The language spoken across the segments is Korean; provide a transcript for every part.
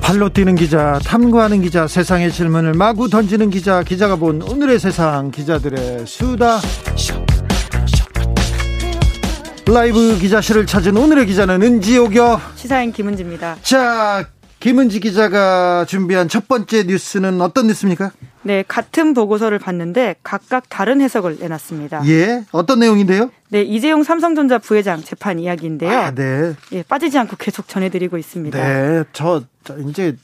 발로 뛰는 기자, 탐구하는 기자, 세상의 질문을 마구 던지는 기자, 기자가 본 오늘의 세상, 기자들의 수다. 라이브 기자실을 찾은 오늘의 기자는 은지옥이요. 시사인 김은지입니다. 자, 김은지 기자가 준비한 첫 번째 뉴스는 어떤 뉴스입니까? 네, 같은 보고서를 봤는데 각각 다른 해석을 내놨습니다. 예, 어떤 내용인데요? 네, 이재용 삼성전자 부회장 재판 이야기인데요. 아, 네. 예, 빠지지 않고 계속 전해드리고 있습니다. 네, 저, 저 이제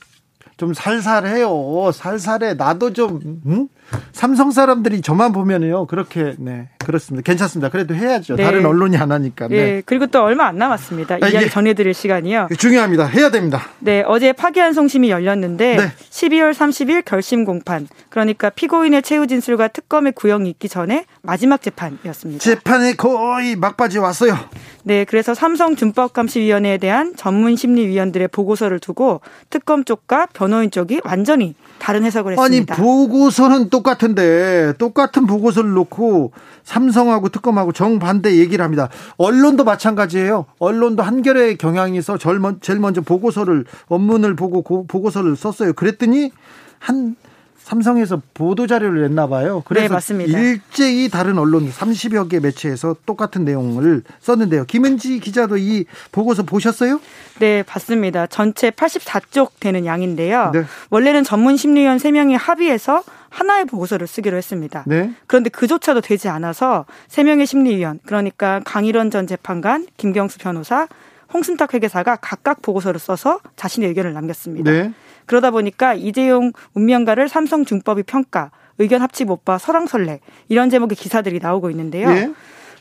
좀 살살해요. 살살해. 나도 좀, 응? 삼성 사람들이 저만 보면요. 그렇게, 네. 그렇습니다. 괜찮습니다. 그래도 해야죠. 네. 다른 언론이 안 하니까. 네. 네. 그리고 또 얼마 안 남았습니다. 아, 이야기 전해드릴 시간이요. 중요합니다. 해야 됩니다. 네. 어제 파기한 송심이 열렸는데 네. 12월 30일 결심 공판. 그러니까 피고인의 최후 진술과 특검의 구형이 있기 전에 마지막 재판이었습니다. 재판에 거의 막바지 왔어요. 네. 그래서 삼성준법감시위원회에 대한 전문 심리위원들의 보고서를 두고 특검 쪽과 변호인 쪽이 완전히 다른 해석을 했습니다. 아니 보고서는 똑같은데 똑같은 보고서를 놓고 삼성하고 특검하고 정반대 얘기를 합니다. 언론도 마찬가지예요. 언론도 한결의 경향이 있어 제일 먼저 보고서를 원문을 보고 보고서를 썼어요. 그랬더니 한 삼성에서 보도 자료를 냈나 봐요. 그래서 네, 맞습니다. 일제히 다른 언론 30여 개 매체에서 똑같은 내용을 썼는데요. 김은지 기자도 이 보고서 보셨어요? 네, 봤습니다. 전체 84쪽 되는 양인데요. 네. 원래는 전문 심리위원 3명이 합의해서 하나의 보고서를 쓰기로 했습니다. 네. 그런데 그조차도 되지 않아서 3명의 심리위원, 그러니까 강일원 전 재판관, 김경수 변호사, 홍순탁 회계사가 각각 보고서를 써서 자신의 의견을 남겼습니다. 네. 그러다 보니까 이재용 운명가를 삼성중법이 평가, 의견 합치 못 봐 설왕설래 이런 제목의 기사들이 나오고 있는데요. 예?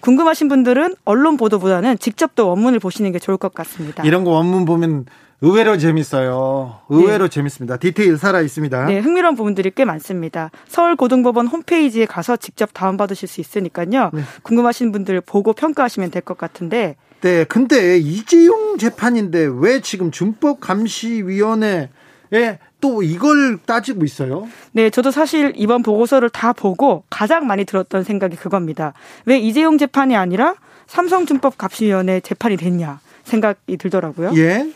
궁금하신 분들은 언론 보도보다는 직접 또 원문을 보시는 게 좋을 것 같습니다. 이런 거 원문 보면 의외로 재밌어요. 의외로 네. 재밌습니다. 디테일 살아 있습니다. 네, 흥미로운 부분들이 꽤 많습니다. 서울고등법원 홈페이지에 가서 직접 다운받으실 수 있으니까요. 네. 궁금하신 분들 보고 평가하시면 될 것 같은데. 네, 근데 이재용 재판인데 왜 지금 준법감시위원회 예, 또 이걸 따지고 있어요? 네, 저도 사실 이번 보고서를 다 보고 가장 많이 들었던 생각이 그겁니다. 왜 이재용 재판이 아니라 삼성준법갑시위원회 재판이 됐냐 생각이 들더라고요. 예.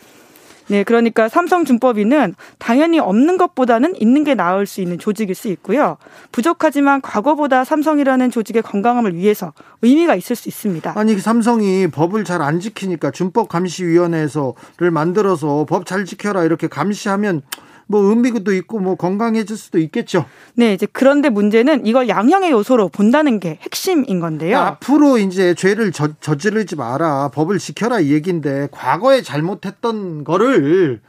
네, 그러니까 삼성준법위는 당연히 없는 것보다는 있는 게 나을 수 있는 조직일 수 있고요. 부족하지만 과거보다 삼성이라는 조직의 건강함을 위해서 의미가 있을 수 있습니다. 아니 삼성이 법을 잘 안 지키니까 준법감시위원회에서를 만들어서 법 잘 지켜라 이렇게 감시하면 뭐 의미도 있고 뭐 건강해질 수도 있겠죠. 네, 이제 그런데 문제는 이걸 양형의 요소로 본다는 게 핵심인 건데요. 앞으로 이제 죄를 저, 저지르지 마라, 법을 지켜라 이 얘기인데 과거에 잘못했던 거를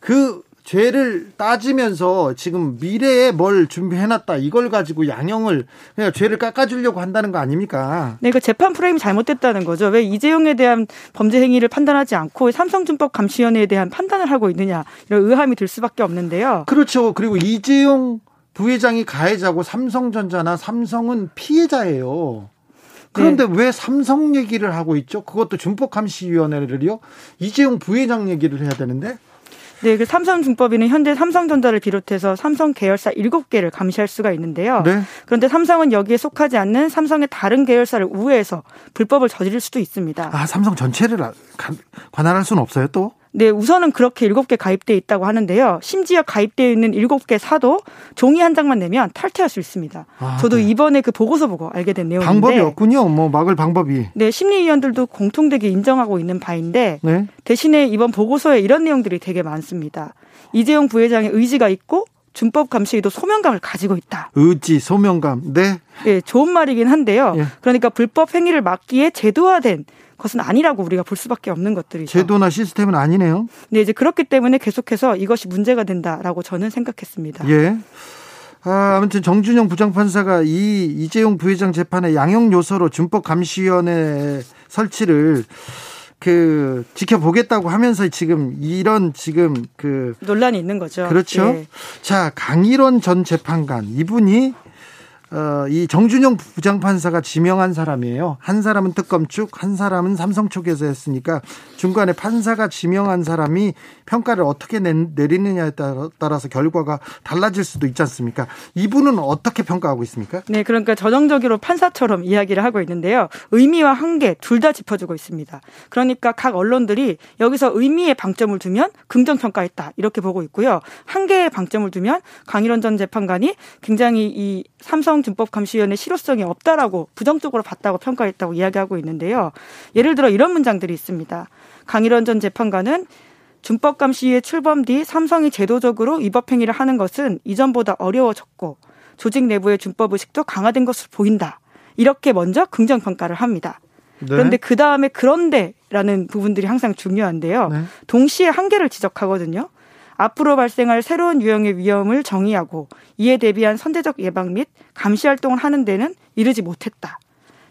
그 죄를 따지면서 지금 미래에 뭘 준비해놨다 이걸 가지고 양형을 그냥 죄를 깎아주려고 한다는 거 아닙니까? 네, 그 재판 프레임이 잘못됐다는 거죠. 왜 이재용에 대한 범죄 행위를 판단하지 않고 삼성준법 감시위원회에 대한 판단을 하고 있느냐 이런 의함이 들 수밖에 없는데요. 그렇죠. 그리고 이재용 부회장이 가해자고 삼성전자나 삼성은 피해자예요. 그런데 네. 왜 삼성 얘기를 하고 있죠? 그것도 준법감시위원회를요? 이재용 부회장 얘기를 해야 되는데? 네, 그 삼성중법위는 현재 삼성전자를 비롯해서 삼성 계열사 7개를 감시할 수가 있는데요. 네. 그런데 삼성은 여기에 속하지 않는 삼성의 다른 계열사를 우회해서 불법을 저지를 수도 있습니다. 아, 삼성 전체를 관할할 수는 없어요, 또? 네, 우선은 그렇게 일곱 개 가입돼 있다고 하는데요. 심지어 가입되어 있는 일곱 개 사도 종이 한 장만 내면 탈퇴할 수 있습니다. 아, 저도 네. 이번에 그 보고서 보고 알게 된 내용인데 방법이 없군요. 뭐 막을 방법이. 네, 심리위원들도 공통되게 인정하고 있는 바인데 네. 대신에 이번 보고서에 이런 내용들이 되게 많습니다. 이재용 부회장의 의지가 있고 준법 감시에도 소명감을 가지고 있다. 의지, 소명감. 네. 예, 좋은 말이긴 한데요. 예. 그러니까 불법 행위를 막기에 제도화된 것은 아니라고 우리가 볼 수밖에 없는 것들이죠. 제도나 시스템은 아니네요. 네, 이제 그렇기 때문에 계속해서 이것이 문제가 된다라고 저는 생각했습니다. 예. 아, 아무튼 정준영 부장판사가 이 이재용 부회장 재판의 양형 요소로 준법 감시위원회 설치를 그 지켜보겠다고 하면서 지금 이런 지금 그 논란이 있는 거죠. 그렇죠. 예. 자 강일원 전 재판관 이분이 어, 이 정준영 부장판사가 지명한 사람이에요. 한 사람은 특검 쪽, 한 사람은 삼성 쪽에서 했으니까 중간에 판사가 지명한 사람이 평가를 어떻게 내리느냐에 따라서 결과가 달라질 수도 있지 않습니까? 이분은 어떻게 평가하고 있습니까? 네, 그러니까 전형적으로 판사처럼 이야기를 하고 있는데요. 의미와 한계 둘 다 짚어주고 있습니다. 그러니까 각 언론들이 여기서 의미에 방점을 두면 긍정 평가했다 이렇게 보고 있고요. 한계에 방점을 두면 강일원 전 재판관이 굉장히 이 삼성 준법감시위원회 실효성이 없다라고 부정적으로 봤다고 평가했다고 이야기하고 있는데요. 예를 들어 이런 문장들이 있습니다. 강일원 전 재판관은 준법감시위에 출범 뒤 삼성이 제도적으로 위법 행위를 하는 것은 이전보다 어려워졌고 조직 내부의 준법 의식도 강화된 것으로 보인다. 이렇게 먼저 긍정 평가를 합니다. 네. 그런데 그 다음에 그런데라는 부분들이 항상 중요한데요. 네. 동시에 한계를 지적하거든요. 앞으로 발생할 새로운 유형의 위험을 정의하고 이에 대비한 선제적 예방 및 감시 활동을 하는 데는 이르지 못했다.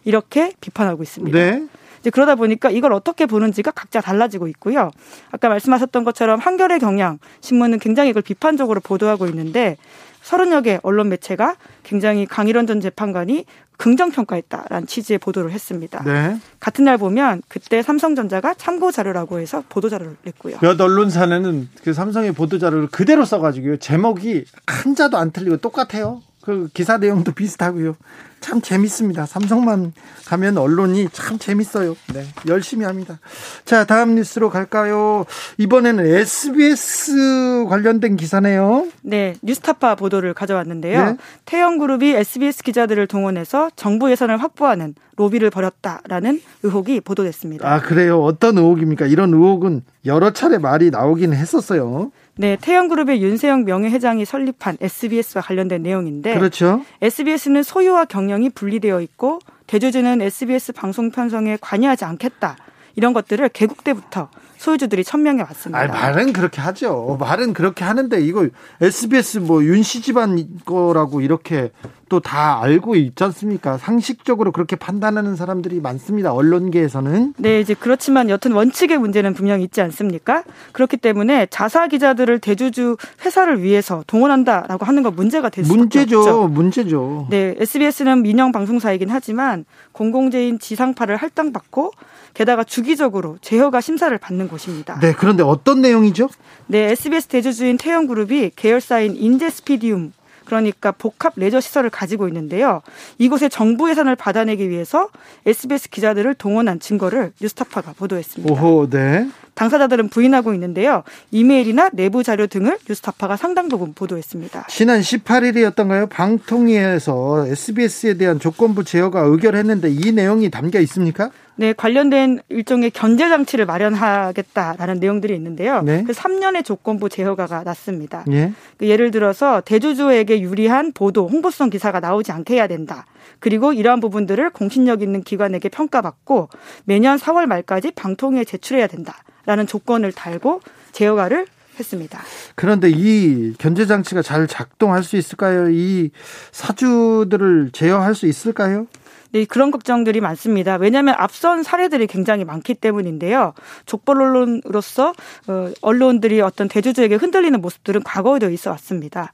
이렇게 비판하고 있습니다. 네. 이제 그러다 보니까 이걸 어떻게 보는지가 각자 달라지고 있고요. 아까 말씀하셨던 것처럼 한겨레 경향 신문은 굉장히 이걸 비판적으로 보도하고 있는데 서른여 개 언론 매체가 굉장히 강일원 전 재판관이 긍정 평가했다라는 취지의 보도를 했습니다. 네. 같은 날 보면 그때 삼성전자가 참고 자료라고 해서 보도 자료를 냈고요. 몇 언론사는 그 삼성의 보도 자료를 그대로 써가지고요. 제목이 한자도 안 틀리고 똑같아요. 그 기사 내용도 비슷하고요. 참 재밌습니다. 삼성만 가면 언론이 참 재밌어요. 네, 열심히 합니다. 자, 다음 뉴스로 갈까요? 이번에는 SBS 관련된 기사네요. 네, 뉴스타파 보도를 가져왔는데요. 네? 태영그룹이 SBS 기자들을 동원해서 정부 예산을 확보하는 로비를 벌였다라는 의혹이 보도됐습니다. 아, 그래요? 어떤 의혹입니까? 이런 의혹은 여러 차례 말이 나오긴 했었어요. 네, 태영그룹의 윤세영 명예회장이 설립한 SBS와 관련된 내용인데, 그렇죠. SBS는 소유와 경영이 분리되어 있고 대주주는 SBS 방송 편성에 관여하지 않겠다. 이런 것들을 개국 때부터 소유주들이 천명해 왔습니다. 아니, 말은 그렇게 하죠. 말은 그렇게 하는데 이거 SBS 뭐 윤씨 집안 거라고 이렇게 또 다 알고 있지 않습니까? 상식적으로 그렇게 판단하는 사람들이 많습니다. 언론계에서는. 네, 이제 그렇지만 여튼 원칙의 문제는 분명히 있지 않습니까? 그렇기 때문에 자사 기자들을 대주주 회사를 위해서 동원한다라고 하는 건 문제가 될 수밖에 문제죠. 없죠. 문제죠. 네, SBS는 민영 방송사이긴 하지만 공공재인 지상파를 할당받고 게다가 주기적으로 제휴가 심사를 받는 곳입니다. 네, 그런데 어떤 내용이죠? 네, SBS 대주주인 태영그룹이 계열사인 인제스피디움 그러니까 복합 레저 시설을 가지고 있는데요. 이곳에 정부 예산을 받아내기 위해서 SBS 기자들을 동원한 증거를 뉴스타파가 보도했습니다. 오호, 네. 당사자들은 부인하고 있는데요. 이메일이나 내부 자료 등을 뉴스타파가 상당 부분 보도했습니다. 지난 18일이었던가요? 방통위에서 SBS에 대한 조건부 제어가 의결했는데 이 내용이 담겨 있습니까? 네, 관련된 일종의 견제 장치를 마련하겠다라는 내용들이 있는데요. 네. 그 3년의 조건부 제어가가 났습니다. 예. 그 예를 들어서 대주주에게 유리한 보도, 홍보성 기사가 나오지 않게 해야 된다. 그리고 이러한 부분들을 공신력 있는 기관에게 평가받고 매년 4월 말까지 방통위에 제출해야 된다라는 조건을 달고 제어가를 했습니다. 그런데 이 견제 장치가 잘 작동할 수 있을까요? 이 사주들을 제어할 수 있을까요? 네, 그런 걱정들이 많습니다. 왜냐하면 앞선 사례들이 굉장히 많기 때문인데요. 족벌 언론으로서 어, 언론들이 어떤 대주주에게 흔들리는 모습들은 과거에도 있어 왔습니다.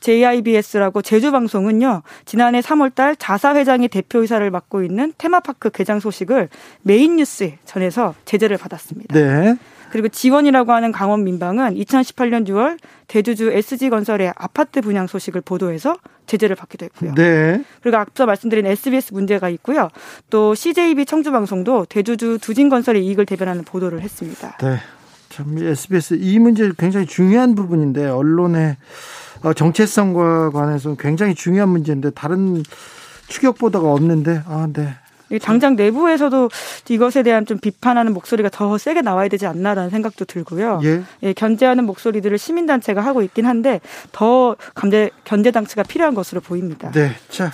JIBS라고 제주방송은요, 지난해 3월달 자사회장이 대표이사를 맡고 있는 테마파크 개장 소식을 메인 뉴스에 전해서 제재를 받았습니다. 네. 그리고 지원이라고 하는 강원 민방은 2018년 6월 대주주 SG건설의 아파트 분양 소식을 보도해서 제재를 받기도 했고요. 네. 그리고 앞서 말씀드린 SBS 문제가 있고요. 또 CJB 청주방송도 대주주 두진건설의 이익을 대변하는 보도를 했습니다. 네. 참 SBS 이 문제 굉장히 중요한 부분인데 언론의 어, 정체성과 관해서 굉장히 중요한 문제인데 다른 추격 보도가 없는데 아, 네. 당장 내부에서도 이것에 대한 좀 비판하는 목소리가 더 세게 나와야 되지 않나라는 생각도 들고요. 예. 예 견제하는 목소리들을 시민단체가 하고 있긴 한데 더 견제, 견제 장치가 필요한 것으로 보입니다. 네. 자,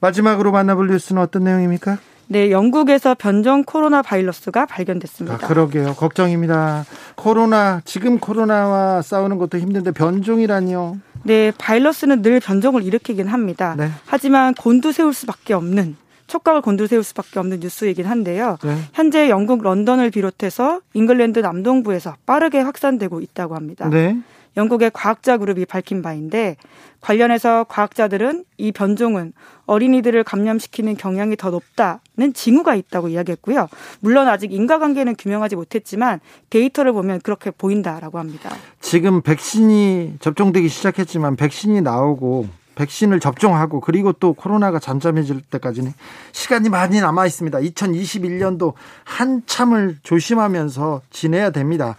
마지막으로 만나볼 뉴스는 어떤 내용입니까? 네, 영국에서 변종 코로나 바이러스가 발견됐습니다. 아, 그러게요. 걱정입니다. 코로나, 지금 코로나와 싸우는 것도 힘든데 변종이라니요. 네, 바이러스는 늘 변종을 일으키긴 합니다. 네. 하지만 곤두세울 수밖에 없는 촉각을 곤두세울 수밖에 없는 뉴스이긴 한데요. 네. 현재 영국 런던을 비롯해서 잉글랜드 남동부에서 빠르게 확산되고 있다고 합니다. 네. 영국의 과학자 그룹이 밝힌 바인데 관련해서 과학자들은 이 변종은 어린이들을 감염시키는 경향이 더 높다는 징후가 있다고 이야기했고요. 물론 아직 인과관계는 규명하지 못했지만 데이터를 보면 그렇게 보인다라고 합니다. 지금 백신이 접종되기 시작했지만 백신이 나오고 백신을 접종하고 그리고 또 코로나가 잠잠해질 때까지는 시간이 많이 남아 있습니다. 2021년도 한참을 조심하면서 지내야 됩니다.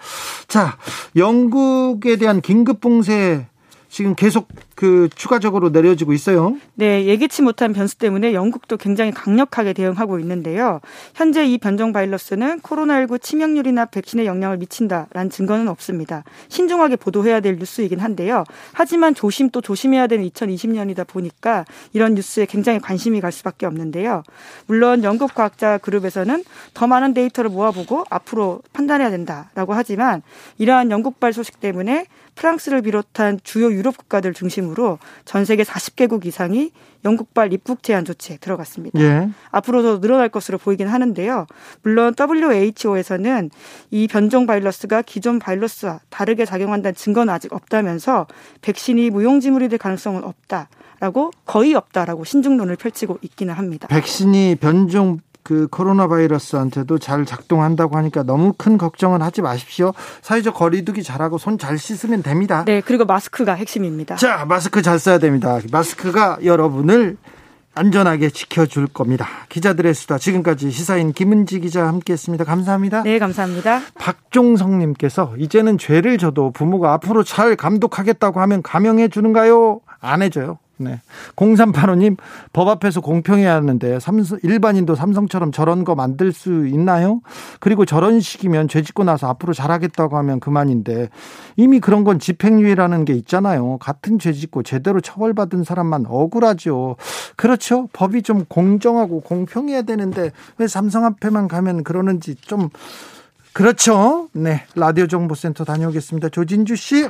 자, 영국에 대한 긴급 봉쇄 지금 계속 그 추가적으로 내려지고 있어요. 네, 예기치 못한 변수 때문에 영국도 굉장히 강력하게 대응하고 있는데요. 현재 이 변종 바이러스는 코로나19 치명률이나 백신에 영향을 미친다라는 증거는 없습니다. 신중하게 보도해야 될 뉴스이긴 한데요. 하지만 조심 또 조심해야 되는 2020년이다 보니까 이런 뉴스에 굉장히 관심이 갈 수밖에 없는데요. 물론 영국 과학자 그룹에서는 더 많은 데이터를 모아보고 앞으로 판단해야 된다라고 하지만 이러한 영국발 소식 때문에 프랑스를 비롯한 주요 유럽 국가들 중심으로 전 세계 40개국 이상이 영국발 입국 제한 조치에 들어갔습니다. 예. 앞으로도 늘어날 것으로 보이긴 하는데요. 물론 WHO에서는 이 변종 바이러스가 기존 바이러스와 다르게 작용한다는 증거는 아직 없다면서 백신이 무용지물이 될 가능성은 없다. 라고 거의 없다라고 신중론을 펼치고 있기는 합니다. 백신이 변종 그 코로나 바이러스한테도 잘 작동한다고 하니까 너무 큰 걱정은 하지 마십시오. 사회적 거리두기 잘하고 손 잘 씻으면 됩니다. 네, 그리고 마스크가 핵심입니다. 자, 마스크 잘 써야 됩니다. 마스크가 여러분을 안전하게 지켜줄 겁니다. 기자들의 수다 지금까지 시사인 김은지 기자 함께했습니다. 감사합니다. 네, 감사합니다. 박종성님께서 이제는 죄를 져도 부모가 앞으로 잘 감독하겠다고 하면 감형해 주는가요? 안 해줘요. 네. 0385님, 법 앞에서 공평해야 하는데, 삼성, 일반인도 삼성처럼 저런 거 만들 수 있나요? 그리고 저런 식이면 죄 짓고 나서 앞으로 잘하겠다고 하면 그만인데, 이미 그런 건 집행유예라는 게 있잖아요. 같은 죄 짓고 제대로 처벌받은 사람만 억울하죠. 그렇죠. 법이 좀 공정하고 공평해야 되는데, 왜 삼성 앞에만 가면 그러는지 좀, 그렇죠. 네. 라디오 정보센터 다녀오겠습니다. 조진주 씨.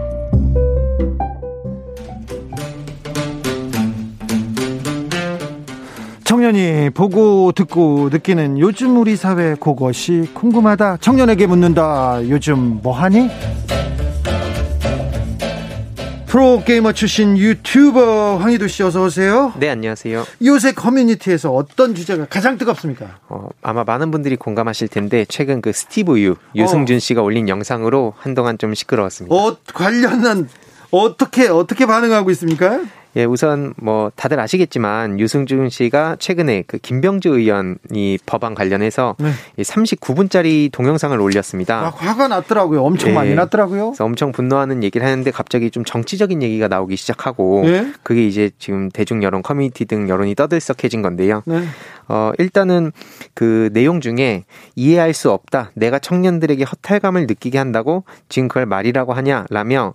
청년이 보고 듣고 느끼는 요즘 우리 사회 그것이 궁금하다. 청년에게 묻는다. 요즘 뭐하니? 프로게이머 출신 유튜버 황희두 씨 어서 오세요. 네, 안녕하세요. 요새 커뮤니티에서 어떤 주제가 가장 뜨겁습니까? 어, 아마 많은 분들이 공감하실 텐데 최근 그 스티브 유 유승준 어. 씨가 올린 영상으로 한동안 좀 시끄러웠습니다. 어, 관련한 어떻게 어떻게 반응하고 있습니까? 예, 우선 뭐 다들 아시겠지만 유승준 씨가 최근에 그 김병주 의원의 법안 관련해서 네. 39분짜리 동영상을 올렸습니다. 아, 화가 났더라고요. 엄청 예, 많이 났더라고요. 엄청 분노하는 얘기를 하는데 갑자기 좀 정치적인 얘기가 나오기 시작하고 예? 그게 이제 지금 대중 여론 커뮤니티 등 여론이 떠들썩해진 건데요. 네. 어, 일단은 그 내용 중에 이해할 수 없다. 내가 청년들에게 허탈감을 느끼게 한다고 지금 그걸 말이라고 하냐라며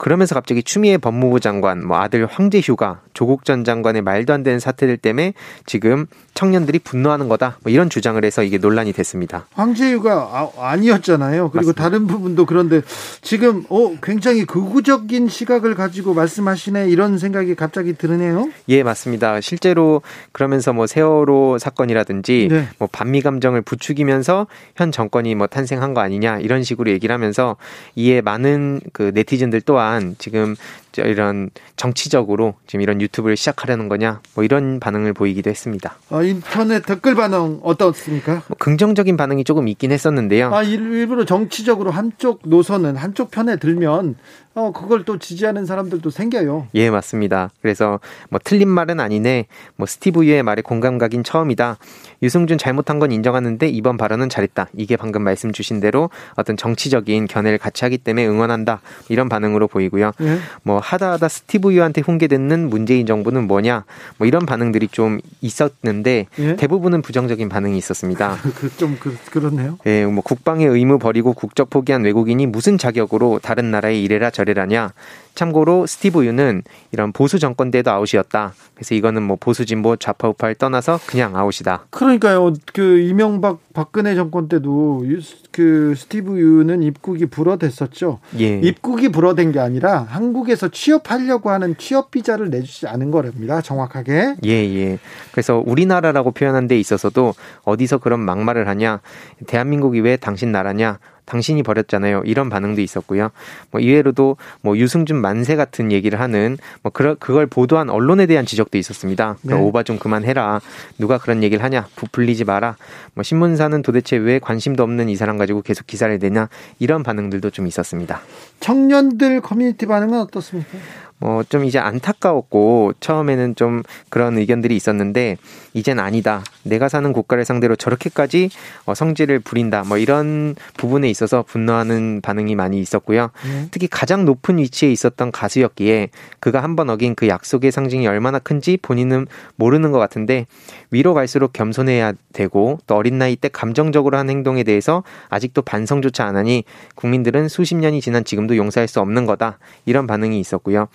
그러면서 갑자기 추미애 법무부 장관, 뭐 아들 황제 휴가, 조국 전 장관의 말도 안 되는 사태들 때문에 지금 청년들이 분노하는 거다. 뭐 이런 주장을 해서 이게 논란이 됐습니다. 황제 휴가 아, 니었잖아요 그리고 맞습니다. 다른 부분도 그런데 지금 어 굉장히 극우적인 시각을 가지고 말씀하시네 이런 생각이 갑자기 드네요. 예, 맞습니다. 실제로 그러면서 뭐 세월호 사건이라든지 네. 뭐 반미 감정을 부추기면서 현 정권이 뭐 탄생한 거 아니냐 이런 식으로 얘기를 하면서 이에 많은 그 네티즌들 또한 지금 이런 정치적으로 지금 이런 유튜브를 시작하려는 거냐 뭐 이런 반응을 보이기도 했습니다. 아, 인터넷 댓글 반응 어떻습니까? 뭐 긍정적인 반응이 조금 있긴 했었는데요. 아 일부러 정치적으로 한쪽 노선은 한쪽 편에 들면 어, 그걸 또 지지하는 사람들도 생겨요. 예, 맞습니다. 그래서 뭐 틀린 말은 아니네. 뭐 스티브 유의 말에 공감 가긴 처음이다. 유승준 잘못한 건 인정하는데 이번 발언은 잘했다. 이게 방금 말씀 주신 대로 어떤 정치적인 견해를 같이 하기 때문에 응원한다. 이런 반응으로 보이고요. 예? 뭐 하다 하다 스티브 유한테 훈계 듣는 문재인 정부는 뭐냐. 뭐 이런 반응들이 좀 있었는데 예? 대부분은 부정적인 반응이 있었습니다. 그, 좀 그, 그렇네요. 예, 뭐 국방의 의무 버리고 국적 포기한 외국인이 무슨 자격으로 다른 나라에 이래라 저래라냐. 참고로 스티브 유는 이런 보수 정권 때도 아웃이었다. 그래서 이거는 뭐 보수 진보 좌파 우파를 떠나서 그냥 아웃이다. 그러니까요. 그 이명박 박근혜 정권 때도 그 스티브 유는 입국이 불어댔었죠. 예. 입국이 불어댄 게 아니라 한국에서 취업하려고 하는 취업 비자를 내주지 않은 거랍니다. 정확하게. 예, 예. 그래서 우리나라라고 표현한 데 있어서도 어디서 그런 막말을 하냐. 대한민국이 왜 당신 나라냐. 당신이 버렸잖아요. 이런 반응도 있었고요. 뭐 이외로도 뭐 유승준 만세 같은 얘기를 하는 뭐 그러, 그걸 보도한 언론에 대한 지적도 있었습니다. 네. 오바 좀 그만해라. 누가 그런 얘기를 하냐. 부풀리지 마라. 뭐 신문사는 도대체 왜 관심도 없는 이 사람 가지고 계속 기사를 내냐. 이런 반응들도 좀 있었습니다. 청년들 커뮤니티 반응은 어떻습니까? 뭐 좀 이제 안타까웠고 처음에는 좀 그런 의견들이 있었는데 이젠 아니다. 내가 사는 국가를 상대로 저렇게까지 어, 성질을 부린다. 뭐 이런 부분에 있어서 분노하는 반응이 많이 있었고요. 네. 특히 가장 높은 위치에 있었던 가수였기에 그가 한 번 어긴 그 약속의 상징이 얼마나 큰지 본인은 모르는 것 같은데 위로 갈수록 겸손해야 되고 또 어린 나이 때 감정적으로 한 행동에 대해서 아직도 반성조차 안 하니 국민들은 수십 년이 지난 지금도 용서할 수 없는 거다. 이런 반응이 있었고요.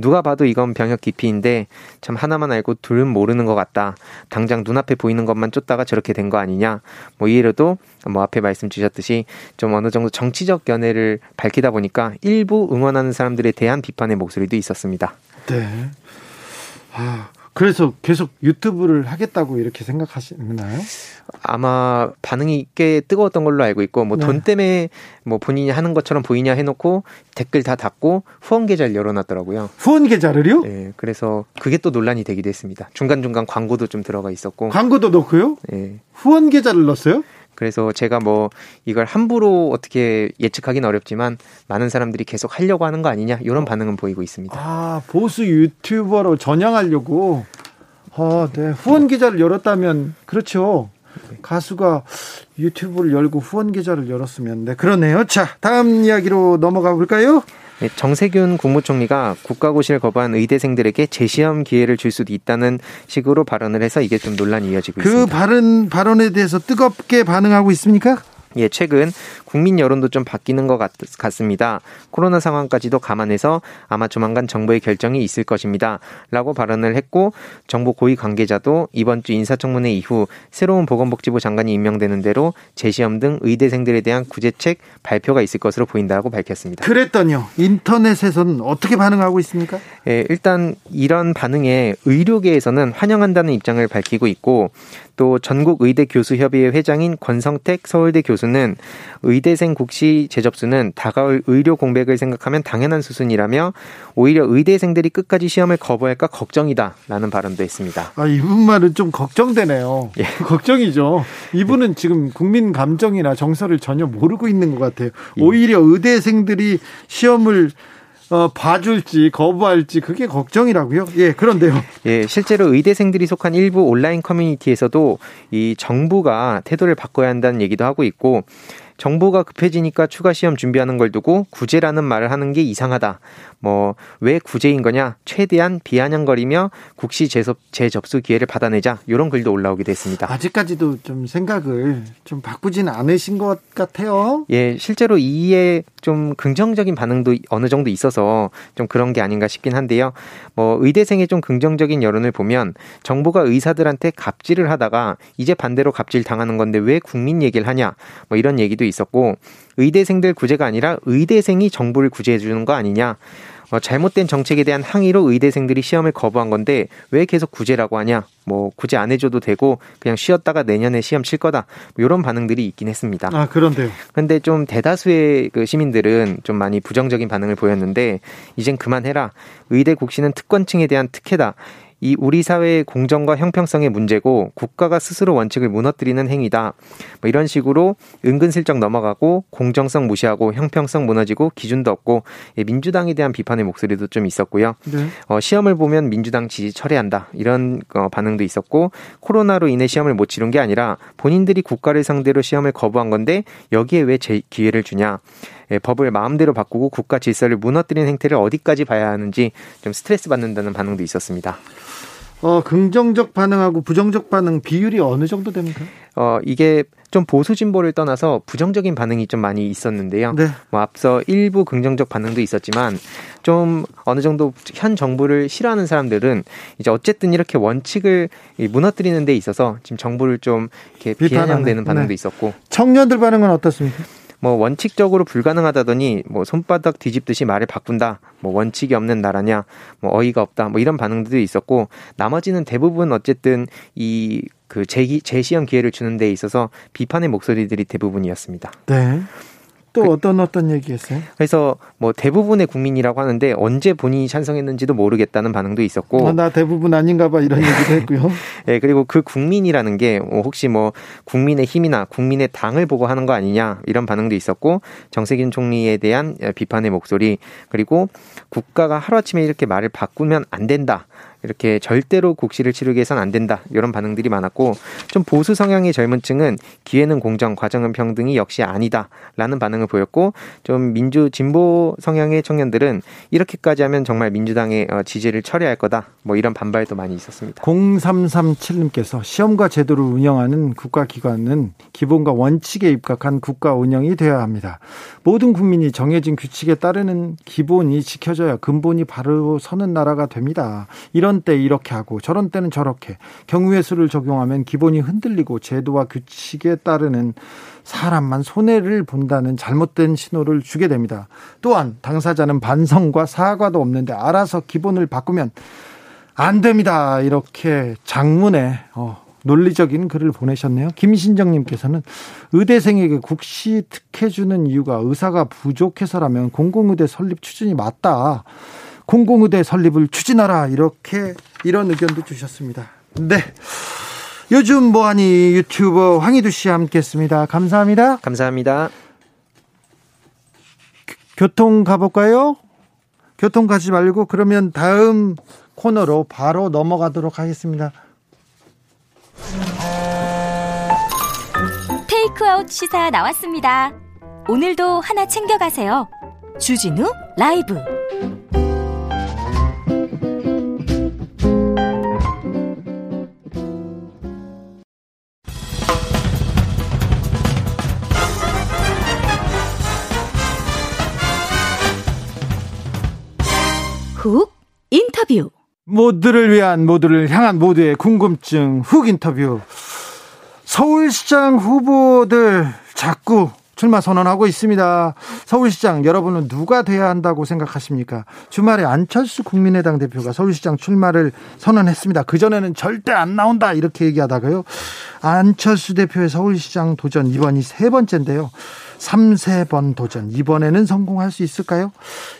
누가 봐도 이건 병역 기피인데 참 하나만 알고 둘은 모르는 것 같다. 당장 눈앞에 보이는 것만 쫓다가 저렇게 된 거 아니냐. 뭐 이해로도 뭐 앞에 말씀 주셨듯이 좀 어느 정도 정치적 견해를 밝히다 보니까 일부 응원하는 사람들에 대한 비판의 목소리도 있었습니다. 네. 아, 그래서 계속 유튜브를 하겠다고 이렇게 생각하시나요? 아마 반응이 꽤 뜨거웠던 걸로 알고 있고 뭐돈 네. 때문에 뭐 본인이 하는 것처럼 보이냐 해놓고 댓글 다 닫고 후원 계좌를 열어놨더라고요. 후원 계좌를요? 네, 그래서 그게 또 논란이 되기도 했습니다. 중간 중간 광고도 좀 들어가 있었고. 광고도 넣고요? 네. 후원 계좌를 넣었어요? 그래서 제가 뭐 이걸 함부로 어떻게 예측하기는 어렵지만 많은 사람들이 계속 하려고 하는 거 아니냐 이런 반응은 보이고 있습니다. 아 보수 유튜버로 전향하려고. 아, 네. 후원 계좌를 열었다면 그렇죠. 가수가 유튜브를 열고 후원 계좌를 열었으면 네 그러네요. 자 다음 이야기로 넘어가 볼까요? 네, 정세균 국무총리가 국가고시를 거부한 의대생들에게 재시험 기회를 줄 수도 있다는 식으로 발언을 해서 이게 좀 논란이 이어지고 그 있습니다. 그 발언 발언에 대해서 뜨겁게 반응하고 있습니까? 예, 최근 국민 여론도 좀 바뀌는 것 같, 습니다 코로나 상황까지도 감안해서 아마 조만간 정부의 결정이 있을 것입니다. 라고 발언을 했고 정부 고위 관계자도 이번 주 인사청문회 이후 새로운 보건복지부 장관이 임명되는 대로 재시험 등 의대생들에 대한 구제책 발표가 있을 것으로 보인다고 밝혔습니다. 그랬더니요. 인터넷에서는 어떻게 반응하고 있습니까? 예, 일단 이런 반응에 의료계에서는 환영한다는 입장을 밝히고 있고 또 전국 의대 교수 협의회 회장인 권성택 서울대 교수는 의 대생 국시 재접수는 다가올 의료 공백을 생각하면 당연한 수순이라며 오히려 의대생들이 끝까지 시험을 거부할까 걱정이다라는 발언도 했습니다. 아, 이분 말은 좀 걱정되네요. 예. 걱정이죠. 이분은 지금 국민 감정이나 정서를 전혀 모르고 있는 것 같아요. 예. 오히려 의대생들이 시험을 어, 봐줄지 거부할지 그게 걱정이라고요. 예, 그런데요. 예, 실제로 의대생들이 속한 일부 온라인 커뮤니티에서도 이 정부가 태도를 바꿔야 한다는 얘기도 하고 있고 정보가 급해지니까 추가 시험 준비하는 걸 두고 구제라는 말을 하는 게 이상하다. 뭐 왜 구제인 거냐? 최대한 비아냥거리며 국시 재접, 재접수 기회를 받아내자. 이런 글도 올라오기도 했습니다. 아직까지도 좀 생각을 좀 바꾸진 않으신 것 같아요. 예, 실제로 이에 좀 긍정적인 반응도 어느 정도 있어서 좀 그런 게 아닌가 싶긴 한데요. 뭐 의대생의 좀 긍정적인 여론을 보면 정부가 의사들한테 갑질을 하다가 이제 반대로 갑질 당하는 건데 왜 국민 얘기를 하냐? 뭐 이런 얘기도 있었고 의대생들 구제가 아니라 의대생이 정부를 구제해 주는 거 아니냐. 어, 잘못된 정책에 대한 항의로 의대생들이 시험을 거부한 건데 왜 계속 구제라고 하냐? 뭐 굳이 안 해줘도 되고 그냥 쉬었다가 내년에 시험 칠 거다. 뭐 이런 반응들이 있긴 했습니다. 아 그런데요. 그런데 좀 대다수의 그 시민들은 좀 많이 부정적인 반응을 보였는데 이젠 그만해라. 의대 국시는 특권층에 대한 특혜다. 이 우리 사회의 공정과 형평성의 문제고 국가가 스스로 원칙을 무너뜨리는 행위다. 뭐 이런 식으로 은근슬쩍 넘어가고 공정성 무시하고 형평성 무너지고 기준도 없고 예, 민주당에 대한 비판의 목소리도 좀 있었고요. 네. 어, 시험을 보면 민주당 지지 철회한다 이런 어, 반응도 있었고 코로나로 인해 시험을 못 치른 게 아니라 본인들이 국가를 상대로 시험을 거부한 건데 여기에 왜 제 기회를 주냐. 예, 법을 마음대로 바꾸고 국가 질서를 무너뜨리는 행태를 어디까지 봐야 하는지 좀 스트레스 받는다는 반응도 있었습니다. 어, 긍정적 반응하고 부정적 반응 비율이 어느 정도 됩니까? 어, 이게 좀 보수 진보를 떠나서 부정적인 반응이 좀 많이 있었는데요. 네. 뭐 앞서 일부 긍정적 반응도 있었지만 좀 어느 정도 현 정부를 싫어하는 사람들은 이제 어쨌든 이렇게 원칙을 무너뜨리는 데 있어서 지금 정부를 좀 이렇게 비아냥되는 반응도 네. 있었고 청년들 반응은 어떻습니까? 뭐 원칙적으로 불가능하다더니 뭐 손바닥 뒤집듯이 말을 바꾼다. 뭐 원칙이 없는 나라냐. 뭐 어이가 없다. 뭐 이런 반응들도 있었고 나머지는 대부분 어쨌든 이그 재기 재시험 기회를 주는 데 있어서 비판의 목소리들이 대부분이었습니다. 네. 또 그, 어떤 어떤 얘기했어요? 그래서 뭐 대부분의 국민이라고 하는데 언제 본인이 찬성했는지도 모르겠다는 반응도 있었고 어, 나 대부분 아닌가봐 이런 얘기도 했고요. 네, 그리고 그 국민이라는 게뭐 혹시 뭐 국민의 힘이나 국민의 당을 보고 하는 거 아니냐 이런 반응도 있었고 정세균 총리에 대한 비판의 목소리 그리고 국가가 하루아침에 이렇게 말을 바꾸면 안 된다. 이렇게 절대로 국시를 치르게 해서는 안 된다. 이런 반응들이 많았고 좀 보수 성향의 젊은 층은 기회는 공정, 과정은 평등이 역시 아니다. 라는 반응을 보였고 좀 민주 진보 성향의 청년들은 이렇게까지 하면 정말 민주당의 어, 지지를 철회할 거다. 뭐 이런 반발도 많이 있었습니다. 0337님께서 시험과 제도를 운영하는 국가기관은 기본과 원칙에 입각한 국가 운영이 되어야 합니다. 모든 국민이 정해진 규칙에 따르는 기본이 지켜져야 근본이 바로 서는 나라가 됩니다. 이런 때 이렇게 하고 저런 때는 저렇게 경우의 수를 적용하면 기본이 흔들리고 제도와 규칙에 따르는 사람만 손해를 본다는 잘못된 신호를 주게 됩니다. 또한 당사자는 반성과 사과도 없는데 알아서 기본을 바꾸면 안 됩니다. 이렇게 장문에 어, 논리적인 글을 보내셨네요. 김신정님께서는 의대생에게 국시 특혜 주는 이유가 의사가 부족해서라면 공공의대 설립 추진이 맞다. 공공의대 설립을 추진하라. 이렇게 이런 의견도 주셨습니다. 네. 요즘 뭐하니 유튜버 황희두 씨와 함께했습니다. 감사합니다. 감사합니다. 교통 가볼까요? 교통 가지 말고 그러면 다음 코너로 바로 넘어가도록 하겠습니다. 테이크아웃 시사 나왔습니다. 오늘도 하나 챙겨가세요. 주진우 라이브. 훅 인터뷰. 모두를 위한 모두를 향한 모두의 궁금증 훅 인터뷰. 서울시장 후보들 자꾸 출마 선언하고 있습니다. 서울시장 여러분은 누가 돼야 한다고 생각하십니까? 주말에 안철수 국민의당 대표가 서울시장 출마를 선언했습니다. 그전에는 절대 안 나온다 이렇게 얘기하다가요. 안철수 대표의 서울시장 도전 이번이 세 번째인데요. 3세번 도전. 이번에는 성공할 수 있을까요?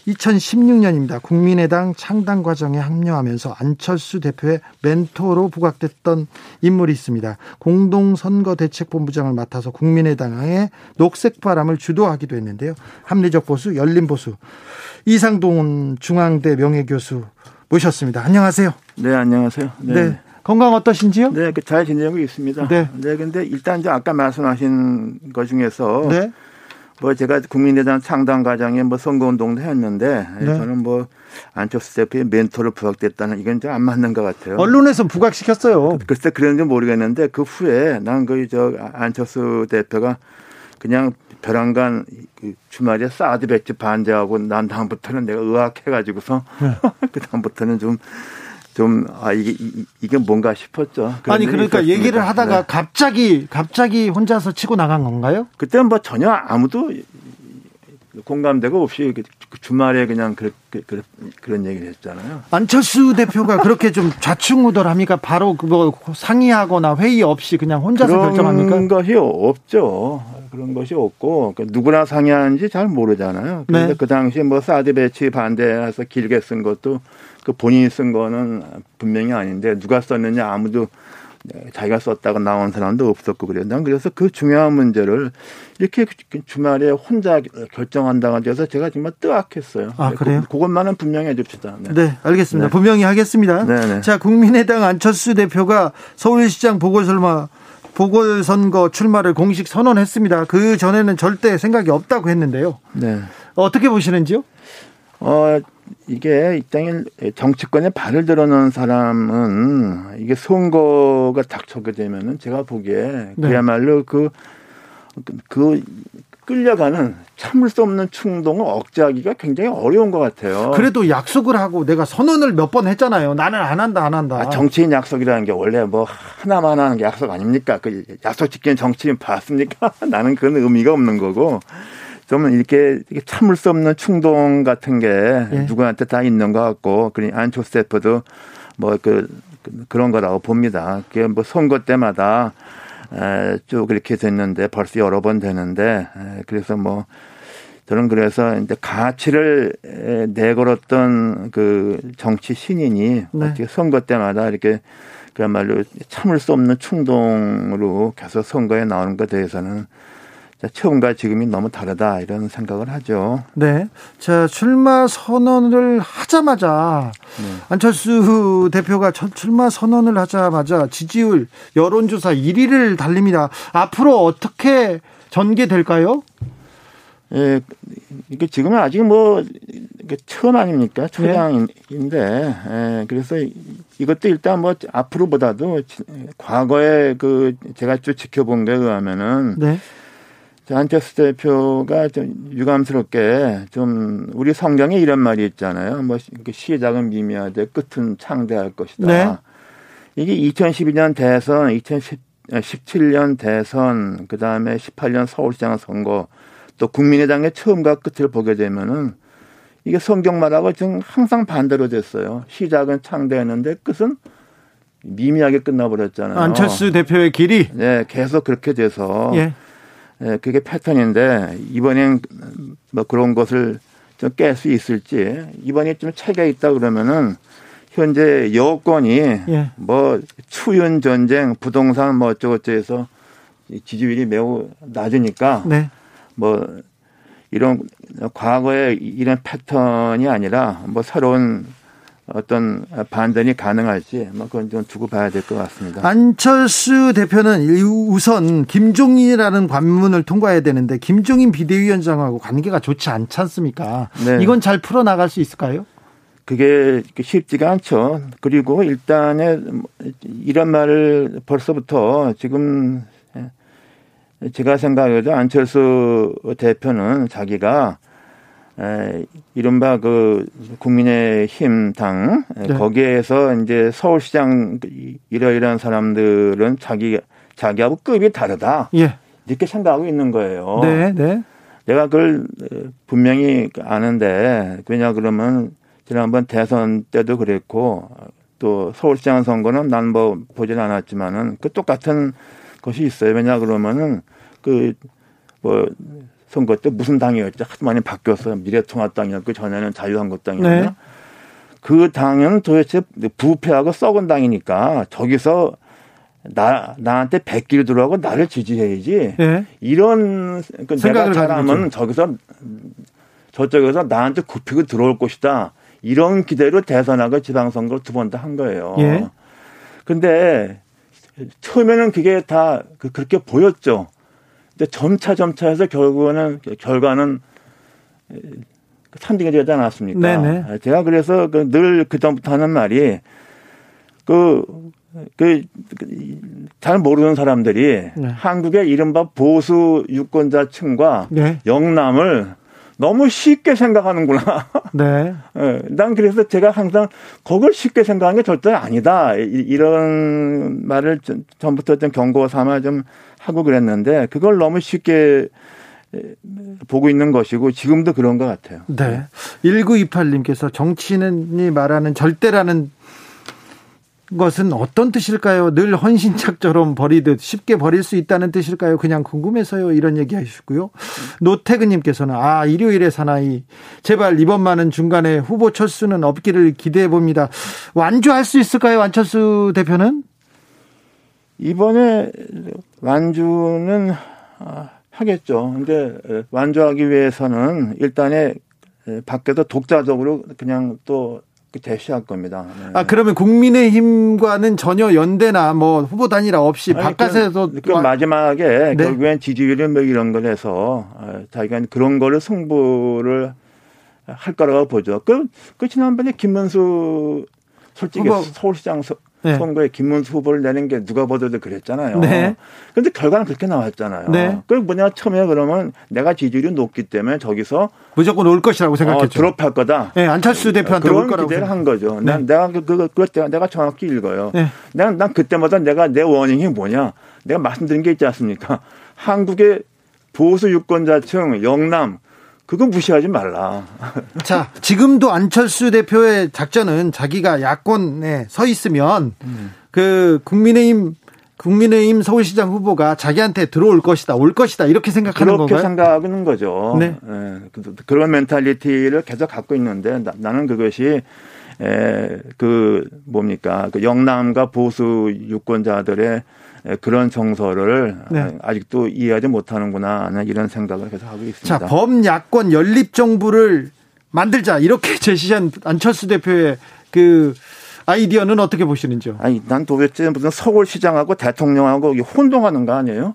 2016년입니다. 국민의당 창당 과정에 합류하면서 안철수 대표의 멘토로 부각됐던 인물이 있습니다. 공동선거대책본부장을 맡아서 국민의당의 녹색바람을 주도하기도 했는데요. 합리적 보수, 열린 보수. 이상동 중앙대 명예교수 모셨습니다. 안녕하세요. 네, 안녕하세요. 네. 네. 건강 어떠신지요? 네, 그잘 지내고 있습니다. 네. 네, 근데 일단 이제 아까 말씀하신 것 중에서 네. 뭐 제가 국민의당 창당 과정에 뭐 선거운동도 했는데 네. 저는 뭐 안철수 대표의 멘토로 부각됐다는 이건 좀 안 맞는 것 같아요. 언론에서 부각시켰어요. 글쎄 그랬는지 모르겠는데 그 후에 난 그 저 안철수 대표가 그냥 벼랑간 그 주말에 사드 배치 반대하고 난 다음부터는 내가 의학해가지고서 네. 그 다음부터는 좀 좀, 아, 이게, 이게 뭔가 싶었죠. 아니, 그러니까. 얘기를 하다가 네. 갑자기, 갑자기 혼자서 치고 나간 건가요? 그때는 뭐 전혀 아무도 공감대가 없이 그 주말에 그냥 그, 그, 그, 그 런 얘기를 했잖아요. 안철수 대표가 그렇게 좀 좌충우돌합니까? 바로 그거 상의하거나 회의 없이 그냥 혼자서 그런 결정합니까? 그런 것이 없죠. 그런 것이 없고 그러니까 누구나 상의하는지 잘 모르잖아요. 그런데 네. 그 당시 뭐 사드 배치 반대해서 길게 쓴 것도 그 본인이 쓴 거는 분명히 아닌데 누가 썼느냐 아무도 자기가 썼다고 나온 사람도 없었고 그래요. 난 그래서 그 중요한 문제를 이렇게 주말에 혼자 결정한다고 해서 제가 정말 뜨악했어요. 아, 그래요? 그, 그것만은 분명히 해줍시다. 네, 네 알겠습니다. 네. 분명히 하겠습니다. 네네. 네. 자, 국민의당 안철수 대표가 서울시장 보궐선거 보궐선거 출마를 공식 선언했습니다. 그 전에는 절대 생각이 없다고 했는데요. 네. 어떻게 보시는지요? 어, 이게 입장에 정치권에 발을 들어놓은 사람은 이게 선거가 닥쳐게 되면은 제가 보기에 네. 그야말로 그, 그 끌려가는 참을 수 없는 충동을 억제하기가 굉장히 어려운 것 같아요. 그래도 약속을 하고 내가 선언을 몇 번 했잖아요. 나는 안 한다, 안 한다. 아, 정치인 약속이라는 게 원래 뭐 하나만 하는 게 약속 아닙니까? 그 약속 지키는 정치인 봤습니까? 나는 그런 의미가 없는 거고. 좀 이렇게, 이렇게 참을 수 없는 충동 같은 게 예. 누구한테 다 있는 것 같고, 그러니 안초스테프도 뭐 그, 그런 거라고 봅니다. 그게 뭐 선거 때마다 에, 쭉 이렇게 됐는데 벌써 여러 번 되는데 에, 그래서 뭐 저는 그래서 이제 가치를 내걸었던 그 정치 신인이 네. 어떻게 선거 때마다 이렇게 그야말로 참을 수 없는 충동으로 계속 선거에 나오는 것에 대해서는 처음과 지금이 너무 다르다 이런 생각을 하죠. 네. 자, 출마 선언을 하자마자 네. 안철수 대표가 출마 선언을 하자마자 지지율 여론조사 1위를 달립니다. 앞으로 어떻게 전개될까요? 예, 이게 지금은 아직 뭐 처음 아닙니까? 초장인데, 예, 그래서 이것도 일단 뭐 앞으로보다도 과거에 그 제가 쭉 지켜본 게 의하면은 네. 안철수 대표가 좀 유감스럽게 좀 우리 성경에 이런 말이 있잖아요. 뭐 시작은 미미하되 끝은 창대할 것이다. 네. 이게 2012년 대선, 2017년 대선, 그 다음에 18년 서울시장 선거, 또 국민의당의 처음과 끝을 보게 되면은 이게 성경 말하고 지금 항상 반대로 됐어요. 시작은 창대했는데 끝은 미미하게 끝나버렸잖아요. 안철수 대표의 길이? 네, 계속 그렇게 돼서. 예. 예, 그게 패턴인데 이번엔 뭐 그런 것을 좀 깰 수 있을지 이번에 좀 차이가 있다 그러면은 현재 여권이 예. 뭐 추윤 전쟁 부동산 뭐 어쩌고저쩌고 해서 지지율이 매우 낮으니까 네. 뭐 이런 과거에 이런 패턴이 아니라 뭐 새로운 어떤 반전이 가능할지 뭐 그건 좀 두고 봐야 될 것 같습니다. 안철수 대표는 우선 김종인이라는 관문을 통과해야 되는데 김종인 비대위원장하고 관계가 좋지 않지 않습니까? 네. 이건 잘 풀어 나갈 수 있을까요? 그게 쉽지가 않죠. 그리고 일단에 이런 말을 벌써부터 지금 제가 생각해도 안철수 대표는 자기가 에, 이른바 그 국민의힘 당 네. 거기에서 이제 서울시장 이러이러한 사람들은 자기 자기하고 급이 다르다. 예. 이렇게 생각하고 있는 거예요. 네, 네. 내가 그걸 분명히 아는데 왜냐 그러면 지난번 대선 때도 그랬고 또 서울시장 선거는 난 뭐 보진 않았지만은 그 똑같은 것이 있어요. 왜냐 그러면은 그뭐 선거 때 무슨 당이었죠? 하도 많이 바뀌었어요. 미래통합당이었고 전에는 자유한국당이었나? 네. 그 당은 도대체 부패하고 썩은 당이니까 저기서 나 나한테 백길 들어가고 나를 지지해야지. 네. 이런 그 내가 잘하면 저기서 저쪽에서 나한테 굽히고 들어올 것이다. 이런 기대로 대선하고 지방선거를 두 번 다 한 거예요. 예. 근데 처음에는 그게 다 그, 그렇게 보였죠. 점차 점차 해서 결국은 결과는 산딩이 되지 않았습니까? 네네. 제가 그래서 그늘 그전부터 하는 말이 그, 그, 잘 모르는 사람들이 네. 한국의 이른바 보수 유권자층과 네. 영남을 너무 쉽게 생각하는구나. 네. 네. 난 그래서 제가 항상 그걸 쉽게 생각하는 게 절대 아니다. 이런 말을 전부터 좀 경고 삼아 좀 하고 그랬는데 그걸 너무 쉽게 보고 있는 것이고 지금도 그런 것 같아요. 네. 1928님께서 정치인이 말하는 절대라는 것은 어떤 뜻일까요? 늘 헌신짝처럼 버리듯 쉽게 버릴 수 있다는 뜻일까요? 그냥 궁금해서요. 이런 얘기 하시고요. 노태근님께서는 아, 일요일에 사나이. 제발 이번만은 중간에 후보 철수는 없기를 기대해 봅니다. 완주할 수 있을까요? 안철수 대표는? 이번에 완주는 아, 하겠죠. 근데 완주하기 위해서는 일단에 밖에서 독자적으로 그냥 또 대시할 겁니다. 네. 아 그러면 국민의힘과는 전혀 연대나 뭐 후보 단일화 없이 아니, 바깥에서 그, 그 마지막에 네. 결국엔 지지율을 뭐 이런 걸 해서 아, 자기가 그런 거를 승부를 할 거라고 보죠. 그, 그 지난번에 김문수 솔직히 후보. 서울시장 네. 선거에 김문수 후보를 내는 게 누가 보더라도 그랬잖아요. 네. 근데 결과는 그렇게 나왔잖아요. 네. 그 뭐냐 처음에 그러면 내가 지지율이 높기 때문에 저기서 무조건 올 것이라고 생각했죠. 어, 드롭할 거다. 네, 안철수 대표한테 올 거라고 기대를 한 거죠. 네. 난 내가 그, 그, 그럴 때 내가 정확히 읽어요. 네. 난, 난 그때마다 내가 내 워닝이 뭐냐. 내가 말씀드린 게 있지 않습니까? 한국의 보수 유권자층, 영남, 그거 무시하지 말라. 자, 지금도 안철수 대표의 작전은 자기가 야권에 서 있으면 음. 그 국민의힘 국민의힘 서울시장 후보가 자기한테 들어올 것이다, 올 것이다 이렇게 생각하는 그렇게 건가요? 생각하는 거죠. 네. 네. 그런 mentality를 계속 갖고 있는데 나, 는 그것이 에, 그 뭡니까 그 영남과 보수 유권자들의 예, 그런 정서를 네. 아직도 이해하지 못하는구나 이런 생각을 계속 하고 있습니다. 자, 범야권 연립 정부를 만들자 이렇게 제시한 안철수 대표의 그 아이디어는 어떻게 보시는지요? 아니, 난 도대체 무슨 서울시장하고 대통령하고 혼동하는 거 아니에요?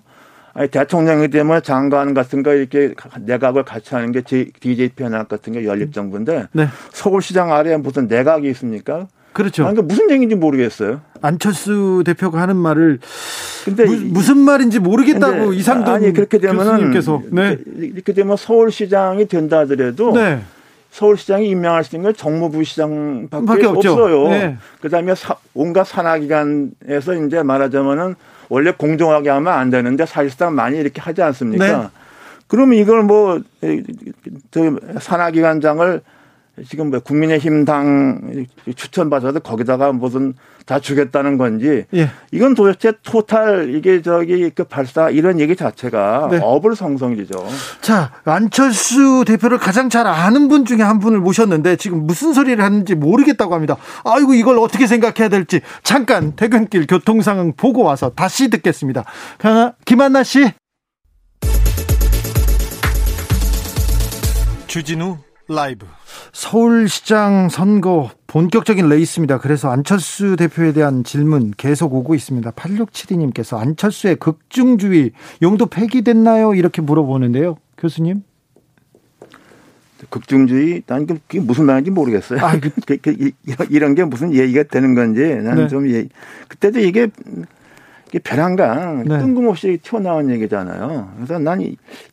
아니, 대통령이 되면 장관 같은 거 이렇게 내각을 같이 하는 게 DJ 편학 같은 게 연립정부인데 네. 서울시장 아래에 무슨 내각이 있습니까? 그렇죠. 그러니까 무슨 얘기인지 모르겠어요. 안철수 대표가 하는 말을 근데 무, 슨 말인지 모르겠다고 이상돈 아니 그렇게 되면은 네. 이렇게 되면 서울시장이 된다 하더라도 네. 서울시장이 임명할 수 있는 건 정무부 시장밖에 없어요. 네. 그다음에 사, 온갖 산하기관에서 이제 말하자면은 원래 공정하게 하면 안 되는데 사실상 많이 이렇게 하지 않습니까? 네. 그러면 이걸 뭐, 저 산하기관장을 지금 뭐 국민의힘 당 추천받아서 거기다가 무슨 다 주겠다는 건지 예. 이건 도대체 토탈 이게 저기 그 발사 이런 얘기 자체가 네. 어불성성이죠. 자 안철수 대표를 가장 잘 아는 분 중에 한 분을 모셨는데 지금 무슨 소리를 하는지 모르겠다고 합니다. 아이고 이걸 어떻게 생각해야 될지 잠깐 퇴근길 교통 상황 보고 와서 다시 듣겠습니다. 김한나 씨. 주진우 라이브. 서울시장 선거 본격적인 레이스입니다. 그래서 안철수 대표에 대한 질문 계속 오고 있습니다. 8672님께서 안철수의 극중주의 용도 폐기됐나요? 이렇게 물어보는데요. 교수님. 극중주의 난 그게 무슨 말인지 모르겠어요. 아, 그, 그, 그, 이런 게 무슨 얘기가 되는 건지 나는 네. 좀 예, 그때도 이게 별한강 네. 뜬금없이 튀어나온 얘기잖아요. 그래서 난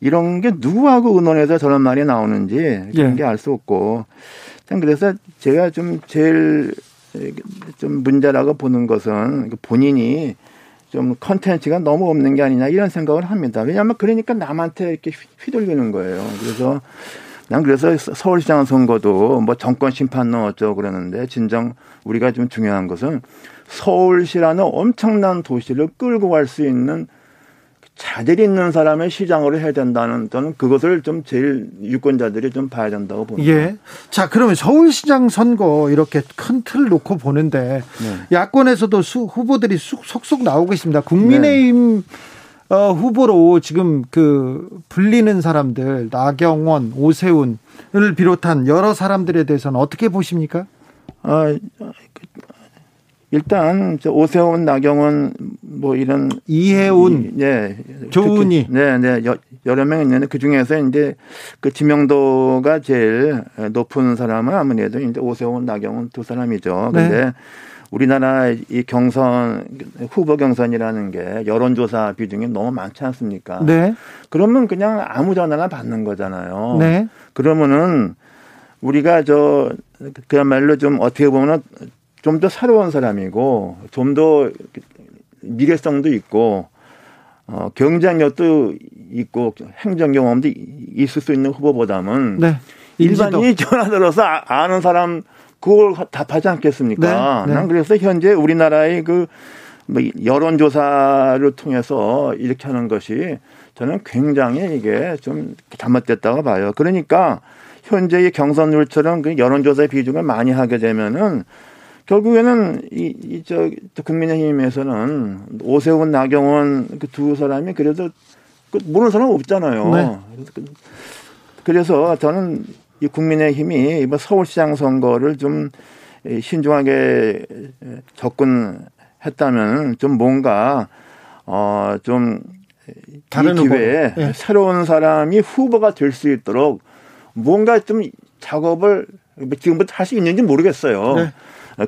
이런 게 누구하고 의논해서 저런 말이 나오는지 그런 예. 게알 수 없고 그래서 제가 좀 제일 좀 문제라고 보는 것은 그 본인이 좀 컨텐츠가 너무 없는 게 아니냐 이런 생각을 합니다. 왜냐하면 그러니까 남한테 이렇게 휘둘리는 거예요. 그래서 난 그래서 서울시장 선거도 뭐 정권 심판론 어쩌고 그러는데 진정 우리가 좀 중요한 것은 서울시라는 엄청난 도시를 끌고 갈 수 있는 자질 있는 사람의 시장으로 해야 된다는 저는 그것을 좀 제일 유권자들이 좀 봐야 된다고 봅니다. 예. 자, 그러면 서울시장 선거 이렇게 큰 틀 놓고 보는데 네. 야권에서도 수, 후보들이 속속 나오고 있습니다. 국민의힘 네. 어, 후보로 지금 그 불리는 사람들 나경원, 오세훈을 비롯한 여러 사람들에 대해서는 어떻게 보십니까? 아, 일단 저 오세훈, 나경원 뭐 이런 이해운, 네, 조은희, 네, 네 여러 명 있는데 그 중에서 이제 그 지명도가 제일 높은 사람은 아무래도 이제 오세훈, 나경원 두 사람이죠. 네. 근데 네. 우리나라 이 경선 후보 경선이라는 게 여론조사 비중이 너무 많지 않습니까? 네. 그러면 그냥 아무 전화나 받는 거잖아요. 네. 그러면은 우리가 저 그야말로 좀 어떻게 보면은 좀 더 새로운 사람이고 좀 더 미래성도 있고 어, 경쟁력도 있고 행정 경험도 있을 수 있는 후보보다는 네. 일반인이 전화 들어서 아, 는 사람 그걸 답하지 않겠습니까? 네. 네. 난 그래서 현재 우리나라의 그뭐 여론조사를 통해서 이렇게 하는 것이 저는 굉장히 이게 좀 잘못됐다고 봐요. 그러니까 현재의 경선률처럼 그 여론조사의 비중을 많이 하게 되면은 결국에는 이, 이, 저, 국민의힘에서는 오세훈, 나경원 그 두 사람이 그래도 그 모르는 사람 없잖아요. 네. 그래서 저는 이 국민의힘이 이번 서울시장 선거를 좀 신중하게 접근했다면 좀 뭔가 어좀 다른 기회에 네. 새로운 사람이 후보가 될 수 있도록 뭔가 좀 작업을 지금부터 할 수 있는지 모르겠어요. 네.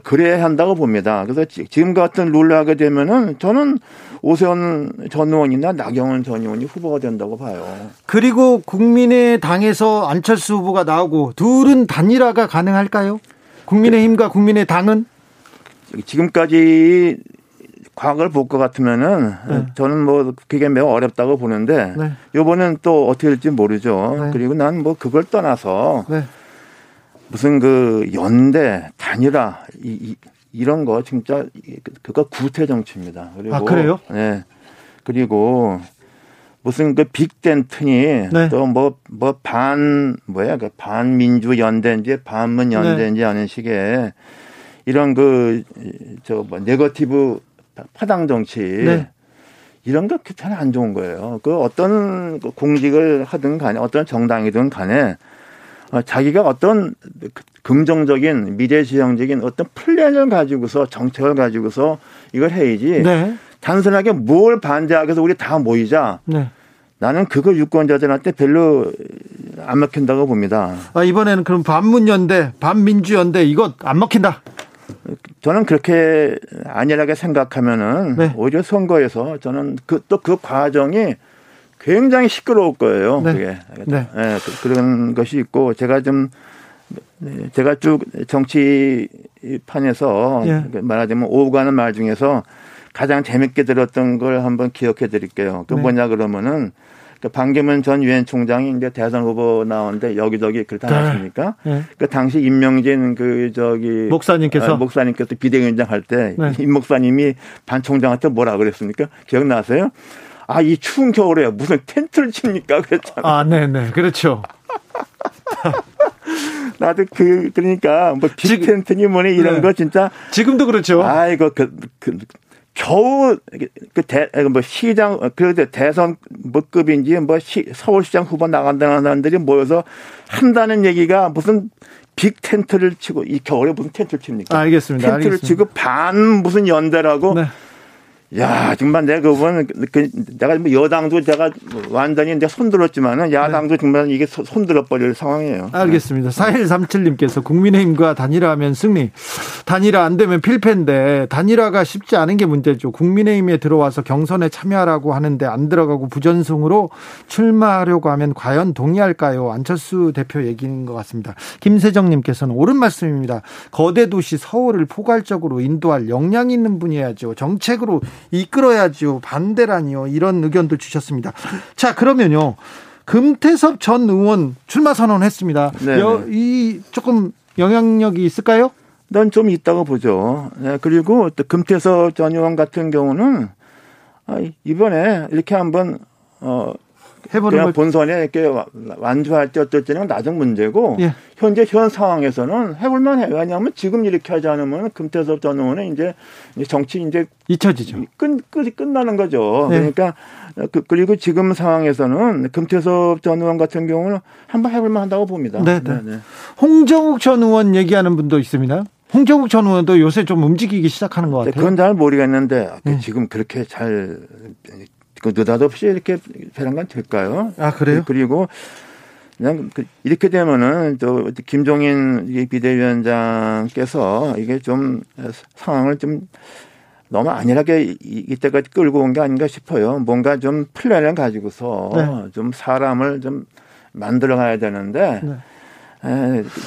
그래야 한다고 봅니다. 그래서 지금 같은 룰을 하게 되면은 저는 오세훈 전 의원이나 나경원 전 의원이 후보가 된다고 봐요. 그리고 국민의당에서 안철수 후보가 나오고 둘은 단일화가 가능할까요? 국민의힘과 국민의당은 지금까지 과거를 볼 것 같으면은 네. 저는 뭐 그게 매우 어렵다고 보는데 네. 이번엔 또 어떻게 될지 모르죠. 네. 그리고 난 뭐 그걸 떠나서 네. 무슨 그 연대 단일화 이, 이, 런 거 진짜 그거 구태 정치입니다. 그리고 아 그래요? 네. 그리고 무슨 그 빅텐트니 네. 또뭐 뭐 반 뭐야 그 반민주 연대인지 반문 연대인지 네. 하는 식의 이런 그 저 뭐 네거티브 파당 정치 네. 이런 거 별로 안 좋은 거예요. 그 어떤 공직을 하든 간에 어떤 정당이든 간에 어, 자기가 어떤 긍정적인 미래지향적인 어떤 플랜을 가지고서 정책을 가지고서 이걸 해야지 네. 단순하게 뭘 반대하기 위해서 우리 다 모이자. 네. 나는 그거 유권자들한테 별로 안 먹힌다고 봅니다. 아, 이번에는 그럼 반문연대, 반민주연대 이거 안 먹힌다. 저는 그렇게 안일하게 생각하면은 네. 오히려 선거에서 저는 그 또그 그 과정이 굉장히 시끄러울 거예요. 네. 그게. 네. 네. 그런 것이 있고 제가 좀 네, 제가 쭉 정치판에서 예. 말하자면 오고 가는 말 중에서 가장 재밌게 들었던 걸 한번 기억해 드릴게요. 그 네. 뭐냐 그러면은 그 반기문 전 유엔 총장이 이제 대선 후보 나오는데 여기저기 그렇다 않았습니까? 네. 그 당시 임명진 그 저기 목사님께서 아, 목사님께서 비대위원장 할때임 네. 목사님이 반 총장한테 뭐라 그랬습니까? 기억나세요? 아, 이 추운 겨울에 무슨 텐트를 칩니까? 그랬잖아요. 아, 네네. 네. 그렇죠. 나도 그, 그러니까, 뭐, 빅텐트니 뭐니 이런 네. 거 진짜. 지금도 그렇죠. 아이고, 그, 그, 겨우, 그, 대, 뭐, 시장, 그래도 대선 뭐 급인지 뭐, 시, 서울시장 후보 나간다는 사람들이 모여서 한다는 얘기가 무슨 빅 텐트를 치고, 이 겨울에 무슨 텐트를 칩니까? 알겠습니다. 텐트를 알겠습니다. 치고 반 무슨 연대라고. 네. 야, 정말 내가 그건 그, 내가 뭐 여당도 제가 완전히 내가 손들었지만은 야당도 네. 정말 이게 손들어 버릴 상황이에요. 알겠습니다. 4137님께서 국민의힘과 단일화하면 승리. 단일화 안 되면 필패인데 단일화가 쉽지 않은 게 문제죠. 국민의힘에 들어와서 경선에 참여하라고 하는데 안 들어가고 부전승으로 출마하려고 하면 과연 동의할까요? 안철수 대표 얘기인 것 같습니다. 김세정님께서는 옳은 말씀입니다. 거대 도시 서울을 포괄적으로 인도할 역량 있는 분이야죠. 정책으로 이끌어야죠. 반대라니요. 이런 의견도 주셨습니다. 자, 그러면요. 금태섭 전 의원 출마 선언했습니다. 네. 이 조금 영향력이 있을까요? 난 좀 있다고 보죠. 네, 그리고 또 금태섭 전 의원 같은 경우는 아, 이번에 이렇게 한번 어 해보는 걸 본선에 이렇게 완주할 때 어떨지는 나중 문제고 예. 현재 현 상황에서는 해볼만 해요. 왜냐하면 지금 이렇게 하지 않으면 금태섭 전 의원은 이제 정치 이제 잊혀지죠. 끝, 끝이 끝나는 거죠. 네. 그러니까 그, 그리고 지금 상황에서는 금태섭 전 의원 같은 경우는 한번 해볼만 한다고 봅니다. 네, 네. 네. 홍정욱 전 의원 얘기하는 분도 있습니다. 홍정욱 전 의원도 요새 좀 움직이기 시작하는 것 네, 같아요. 그건 잘 모르겠는데 네. 지금 그렇게 잘 그 느닷없이 이렇게 배란간 될까요? 아 그래요? 그리고 그냥 그 이렇게 되면은 또 김종인 비대위원장께서 이게 좀 상황을 좀 너무 안일하게 이때까지 끌고 온 게 아닌가 싶어요. 뭔가 좀 플랜을 가지고서 네. 좀 사람을 좀 만들어 가야 되는데 네.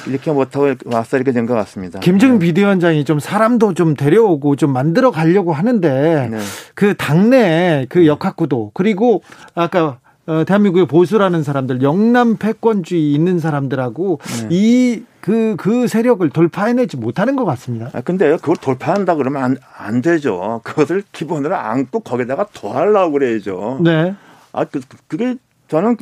이렇게 못하고 와서 이렇게 된 것 같습니다. 김정 네. 비대위원장이 좀 사람도 좀 데려오고 좀 만들어 가려고 하는데 네. 그 당내 그 역학구도 그리고 아까 어, 대한민국의 보수라는 사람들, 영남 패권주의 있는 사람들하고 네. 이그그 그 세력을 돌파해내지 못하는 것 같습니다. 아 근데 그걸 돌파한다 그러면 안, 안 되죠. 그것을 기본으로 안고 거기다가 더하려고 그래야죠. 네. 아 그, 그게 저는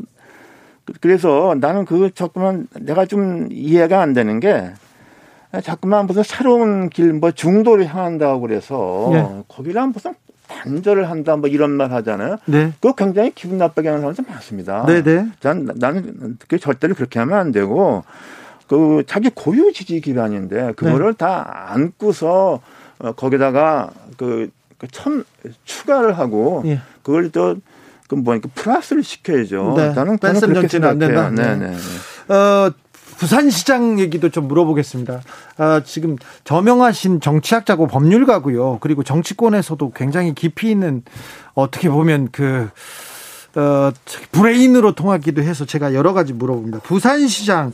그래서 나는 그 자꾸만 내가 좀 이해가 안 되는 게 자꾸만 무슨 새로운 길 뭐 중도를 향한다고 그래서 네. 거기랑 무슨 단절을 한다 뭐 이런 말 하잖아요. 네. 그거 굉장히 기분 나쁘게 하는 사람들 많습니다. 네네. 네. 난 나는 그 절대로 그렇게 하면 안 되고 그 자기 고유 지지 기반인데 그거를 네. 다 안고서 어, 거기다가 그, 그첨 추가를 하고 예. 그걸 또 그뭐 플러스를 시켜야죠. 네. 나는 저는 그렇게 생각해요. 네, 네. 네. 어, 부산시장 얘기도 좀 물어보겠습니다. 아, 지금 저명하신 정치학자고 법률가고요. 그리고 정치권에서도 굉장히 깊이 있는 어떻게 보면 그 어, 브레인으로 통하기도 해서 제가 여러 가지 물어봅니다. 부산시장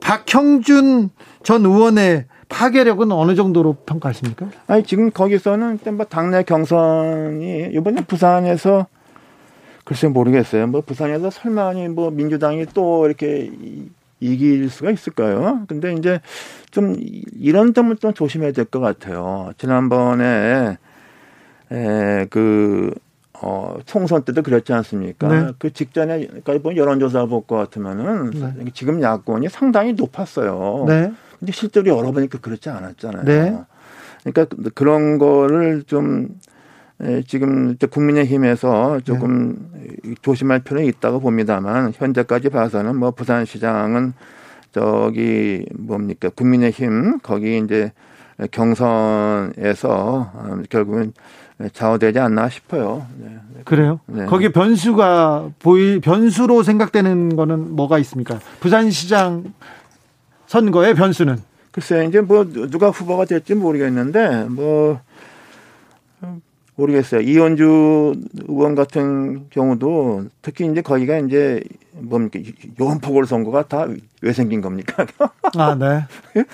박형준 전 의원의 파괴력은 어느 정도로 평가하십니까? 아니 지금 거기서는 뭐 당내 경선이 이번에 부산에서 글쎄 모르겠어요. 뭐 부산에서 설마니 뭐 민주당이 또 이렇게 이길 수가 있을까요? 근데 이제 좀 이런 점을 좀 조심해야 될 것 같아요. 지난번에 에, 그, 어, 총선 때도 그랬지 않습니까? 네. 그 직전에, 그러니까 뭐 여론조사 볼것 같으면은 네. 지금 야권이 상당히 높았어요. 네. 근데 실제로 열어보니까 그렇지 않았잖아요. 네. 그러니까 그런 거를 좀 지금 국민의힘에서 조금 네. 조심할 필요는 있다고 봅니다만 현재까지 봐서는 뭐 부산시장은 저기 뭡니까 국민의힘 거기 이제 경선에서 어, 결국은 좌우되지 않나 싶어요. 네. 그래요? 네. 거기 변수가 보이 변수로 생각되는 거는 뭐가 있습니까? 부산시장 선거의 변수는 글쎄 이제 뭐 누가 후보가 될지 모르겠는데 뭐 모르겠어요. 이현주 의원 같은 경우도 특히 이제 거기가 이제 뭡니까 요원포골 선거가 다 왜 생긴 겁니까? 아, 네.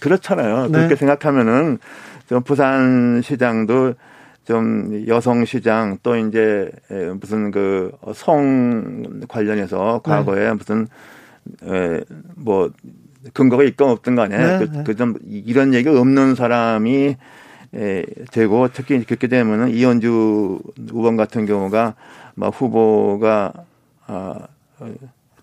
그렇잖아요. 네. 그렇게 생각하면은 좀 부산 시장도 좀 여성 시장 또 이제 무슨 그 성 관련해서 과거에 네. 무슨 뭐 근거가 있건 없든 간에 네. 그좀 그 이런 얘기 없는 사람이 에, 되고 특히 그렇게 되면은 이현주 의원 같은 경우가 막 후보가 아,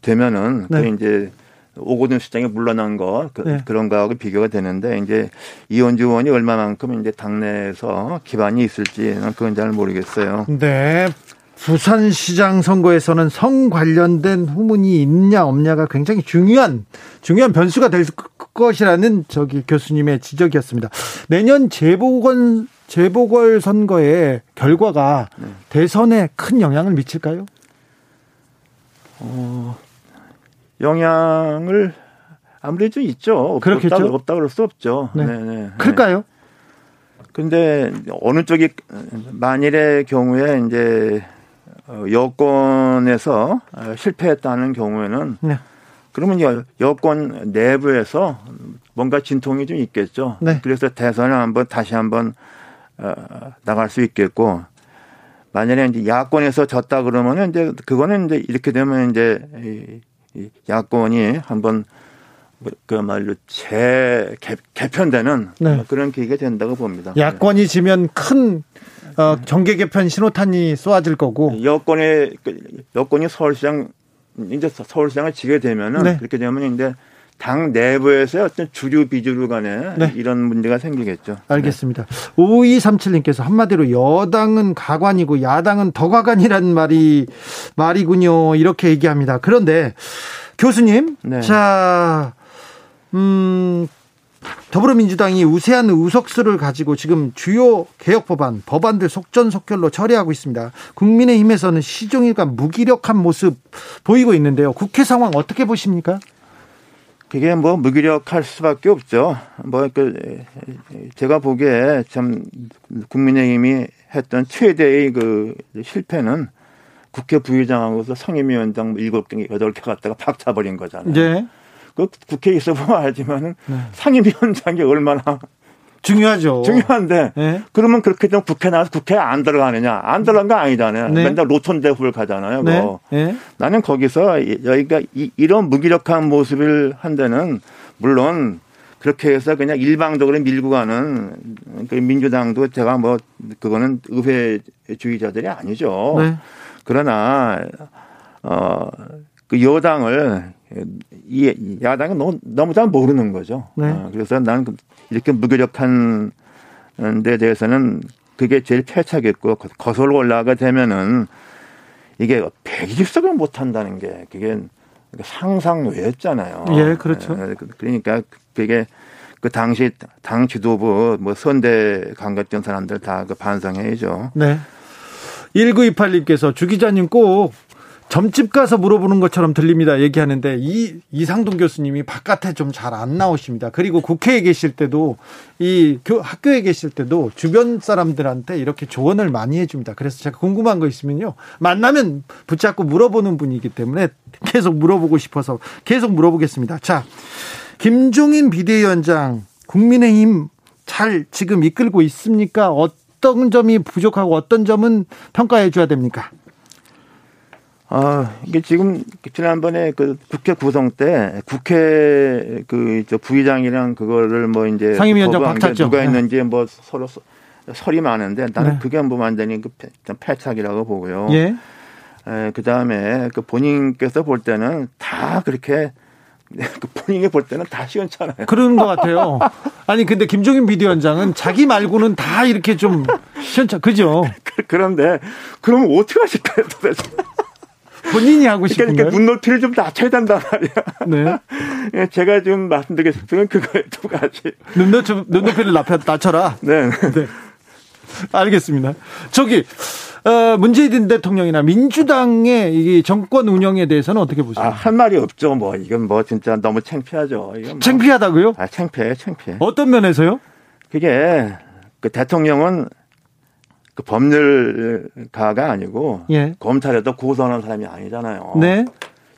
되면은 네. 그 이제 오고든 시장에 물러난 거 그, 네. 그런 거하고 비교가 되는데 이제 이현주 의원이 얼마만큼 이제 당내에서 기반이 있을지는 그건 잘 모르겠어요. 네. 부산시장 선거에서는 성 관련된 후문이 있냐 없냐가 굉장히 중요한 중요한 변수가 될 것이라는 저기 교수님의 지적이었습니다. 내년 재보궐 재보궐 선거의 결과가 네. 대선에 큰 영향을 미칠까요? 어, 영향을 아무래도 있죠. 그렇겠죠. 없다, 없다 그럴 수 없죠. 네. 네, 네. 클까요? 근데 어느 쪽이 만일의 경우에 이제 어, 여권에서 어, 실패했다는 경우에는 네. 그러면 여권 내부에서 뭔가 진통이 좀 있겠죠. 네. 그래서 대선을 한번 다시 한번 어, 나갈 수 있겠고 만약에 이제 야권에서 졌다 그러면은 이제 그거는 이제 이렇게 되면 이제 이 야권이 한번 그말로 재 개편되는 네. 그런 계기가 된다고 봅니다. 야권이 지면 큰 어, 정계 개편 신호탄이 쏘아질 거고 여권의 그, 여권이 서울시장 이제 서울시장을 지게 되면은 네. 그렇게 되면 이제 당 내부에서의 어떤 주류 비주류 간에 네. 이런 문제가 생기겠죠. 알겠습니다. 네. 5237님께서 한마디로 여당은 가관이고 야당은 더가관이라는 말이 말이군요. 이렇게 얘기합니다. 그런데 교수님, 네. 자, 음, 더불어민주당이 우세한 의석수를 가지고 지금 주요 개혁 법안, 법안들 속전속결로 처리하고 있습니다. 국민의힘에서는 시종일관 무기력한 모습 보이고 있는데요. 국회 상황 어떻게 보십니까? 그게 뭐 무기력할 수밖에 없죠. 뭐 그 제가 보기에 참 국민의힘이 했던 최대의 그 실패는 국회 부의장하고서 상임위원장 일곱 개 여덟 개 갖다가 박차버린 거잖아요. 네. 그 국회에 있어 보면 알지만은 네. 상임위원장이 얼마나 중요하죠. 중요한데 네. 그러면 그렇게 되면 국회 나와서 국회에 안 들어가느냐? 안 들어간 거 아니잖아요. 네. 맨날 노천대후를 가잖아요. 네. 네. 나는 거기서 여기가 이, 런 무기력한 모습을 한 데는 물론 그렇게 해서 그냥 일방적으로 밀고 가는 그 민주당도 제가 뭐 그거는 의회주의자들이 아니죠. 네. 그러나 어그 여당을 이 야당은 너무, 너무 잘 모르는 거죠. 네. 어, 그래서 나는 그 이렇게 무기력한 데 대해서는 그게 제일 패착했고 거슬러 올라가게 되면은 이게 120석을 못 한다는 게 그게 상상 외였잖아요. 예, 그렇죠. 네, 그, 그러니까 그게 그 당시 당 지도부 뭐 선대 강갔던 사람들 다 그 반성해야죠. 네. 1928님께서 주 기자님 꼭 점집 가서 물어보는 것처럼 들립니다. 얘기하는데 이 이상동 교수님이 바깥에 좀 잘 안 나오십니다. 그리고 국회에 계실 때도 이 학교에 계실 때도 주변 사람들한테 이렇게 조언을 많이 해줍니다. 그래서 제가 궁금한 거 있으면요 만나면 붙잡고 물어보는 분이기 때문에 계속 물어보고 싶어서 계속 물어보겠습니다. 자, 김종인 비대위원장 국민의힘 잘 지금 이끌고 있습니까? 어떤 점이 부족하고 어떤 점은 평가해 줘야 됩니까? 아, 이게 지금 지난번에 그 국회 구성 때 국회 그저 부의장이랑 그거를 뭐 이제 상임위원장 박탔죠. 누가 있는지 네. 뭐 서로 설이 많은데 나는 네. 그게 뭐 완전히 그 패착이라고 보고요. 예. 에, 그 다음에 그 본인께서 볼 때는 다 그렇게 그 본인이 볼 때는 다 시원찮아요. 그런 것 같아요. 아니 근데 김종인 비대위원장은 자기 말고는 다 이렇게 좀 시원찮, 그죠? 그런데 그러면 어떻게 하실까요, 도대체? 본인이 하고 싶은 그러니까? 눈높이를 좀 낮춰야 된단 말이야. 네. 예, 제가 좀 말씀드리겠습니다. 그거에 두 가지. 눈높이, 눈높이를 낮춰라. 네. 네. 알겠습니다. 저기 어, 문재인 대통령이나 민주당의 이 정권 운영에 대해서는 어떻게 보세요? 아, 한 말이 없죠. 뭐 이건 뭐 진짜 너무 창피하죠. 이건 뭐. 창피하다고요? 아, 창피해, 창피해. 어떤 면에서요? 그게 그 대통령은 그 법률가가 아니고 예. 검찰에도 고소하는 사람이 아니잖아요. 네.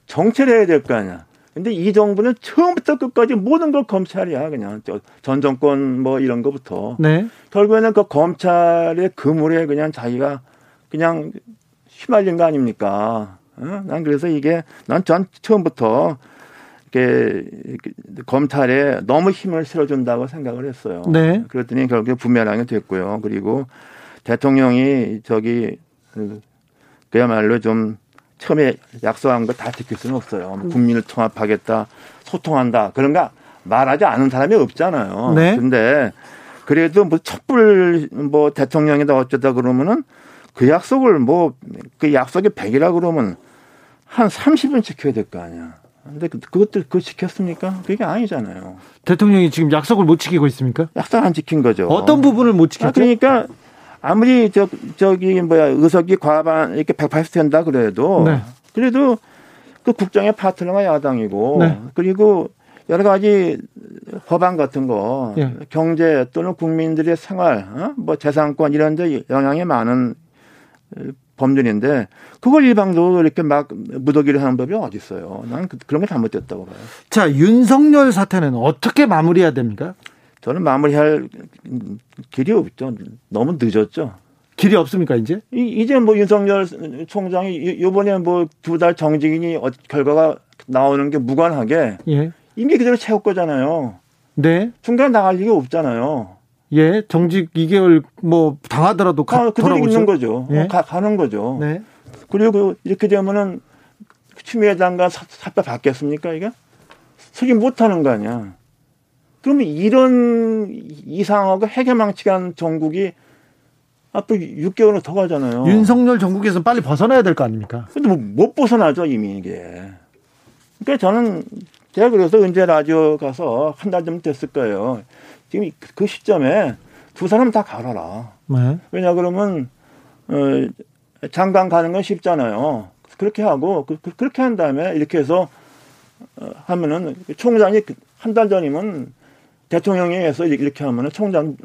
정치를 해야 될 거 아니야. 근데 이 정부는 처음부터 끝까지 모든 걸 검찰이야 그냥 전 정권 뭐 이런 거부터 네. 결국에는 그 검찰의 그물에 그냥 자기가 그냥 휘말린 거 아닙니까? 어? 난 그래서 이게 난 전 처음부터 이렇게 검찰에 너무 힘을 실어준다고 생각을 했어요. 네. 그랬더니 결국에 부메랑이 됐고요. 그리고 대통령이 저기 그야말로 좀 처음에 약속한 거 다 지킬 수는 없어요. 뭐 국민을 통합하겠다, 소통한다 그런 거 말하지 않은 사람이 없잖아요. 네. 근데 그래도 뭐 촛불 뭐 대통령이다 어쩌다 그러면은 그 약속을 뭐 그 약속이 100이라 그러면 한 30은 지켜야 될 거 아니야. 근데 그, 그것들 그거 지켰습니까? 그게 아니잖아요. 대통령이 지금 약속을 못 지키고 있습니까? 약속 안 지킨 거죠. 어떤 부분을 못 지켰죠? 아, 그러니까 아무리 저 저기 뭐야 의석이 과반 이렇게 180 된다 그래도 네. 그래도 그 국정의 파트너가 야당이고 네. 그리고 여러 가지 법안 같은 거 예. 경제 또는 국민들의 생활 어? 뭐 재산권 이런 데 영향이 많은 법률인데 그걸 일방적으로 이렇게 막 무더기를 하는 법이 어디 있어요? 나는 그, 그런 게 잘못됐다고 봐요. 자 윤석열 사태는 어떻게 마무리해야 됩니까? 저는 마무리할 길이 없죠. 너무 늦었죠. 길이 없습니까 이제? 이 제 뭐 윤석열 총장이 요번에 뭐 두 달 정직인이 어, 결과가 나오는 게 무관하게 예. 임기 그대로 채울 거잖아요. 네. 중간에 나갈 리가 없잖아요. 예, 정직 2개월 뭐 당하더라도 가, 아, 그대로 있는 거죠. 예. 가, 가는 거죠. 네. 그리고 이렇게 되면은 추미애 장관 사표 받겠습니까 이게? 승인 못 하는 거 아니야. 그러면 이런 이상하고 해결망치한 정국이 앞으로 6개월은 더 가잖아요. 윤석열 정국에서 빨리 벗어나야 될 거 아닙니까? 근데 뭐 못 벗어나죠, 이미 이게. 그러니까 저는 제가 그래서 은재 라디오 가서 한달좀 됐을 거예요. 지금 그 시점에 두 사람 다 갈아라. 네. 왜냐 그러면 어, 장관 가는 건 쉽잖아요. 그렇게 하고 그, 그렇게 한 다음에 이렇게 해서 어, 하면은 총장이 한 달 전이면 대통령에 의해서 이렇게 하면 총장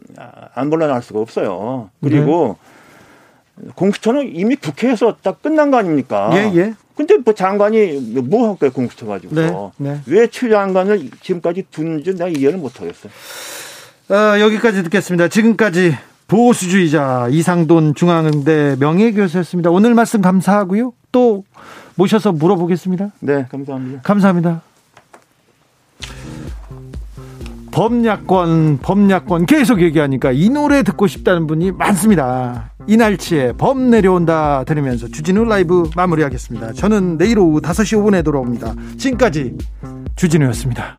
안 물러날 수가 없어요. 그리고 네. 공수처는 이미 국회에서 딱 끝난 거 아닙니까? 예, 예. 근데 뭐 장관이 뭐 할까요 공수처 가지고서 네, 네. 왜최 장관을 지금까지 둔지 내가 이해를 못 하겠어요. 어, 여기까지 듣겠습니다. 지금까지 보수주의자 이상돈 중앙대 명예교수였습니다. 오늘 말씀 감사하고요. 또 모셔서 물어보겠습니다. 네, 감사합니다. 감사합니다. 범야권, 범야권 계속 얘기하니까 이 노래 듣고 싶다는 분이 많습니다. 이날치에 범 내려온다 들으면서 주진우 라이브 마무리하겠습니다. 저는 내일 오후 5시 5분에 돌아옵니다. 지금까지 주진우였습니다.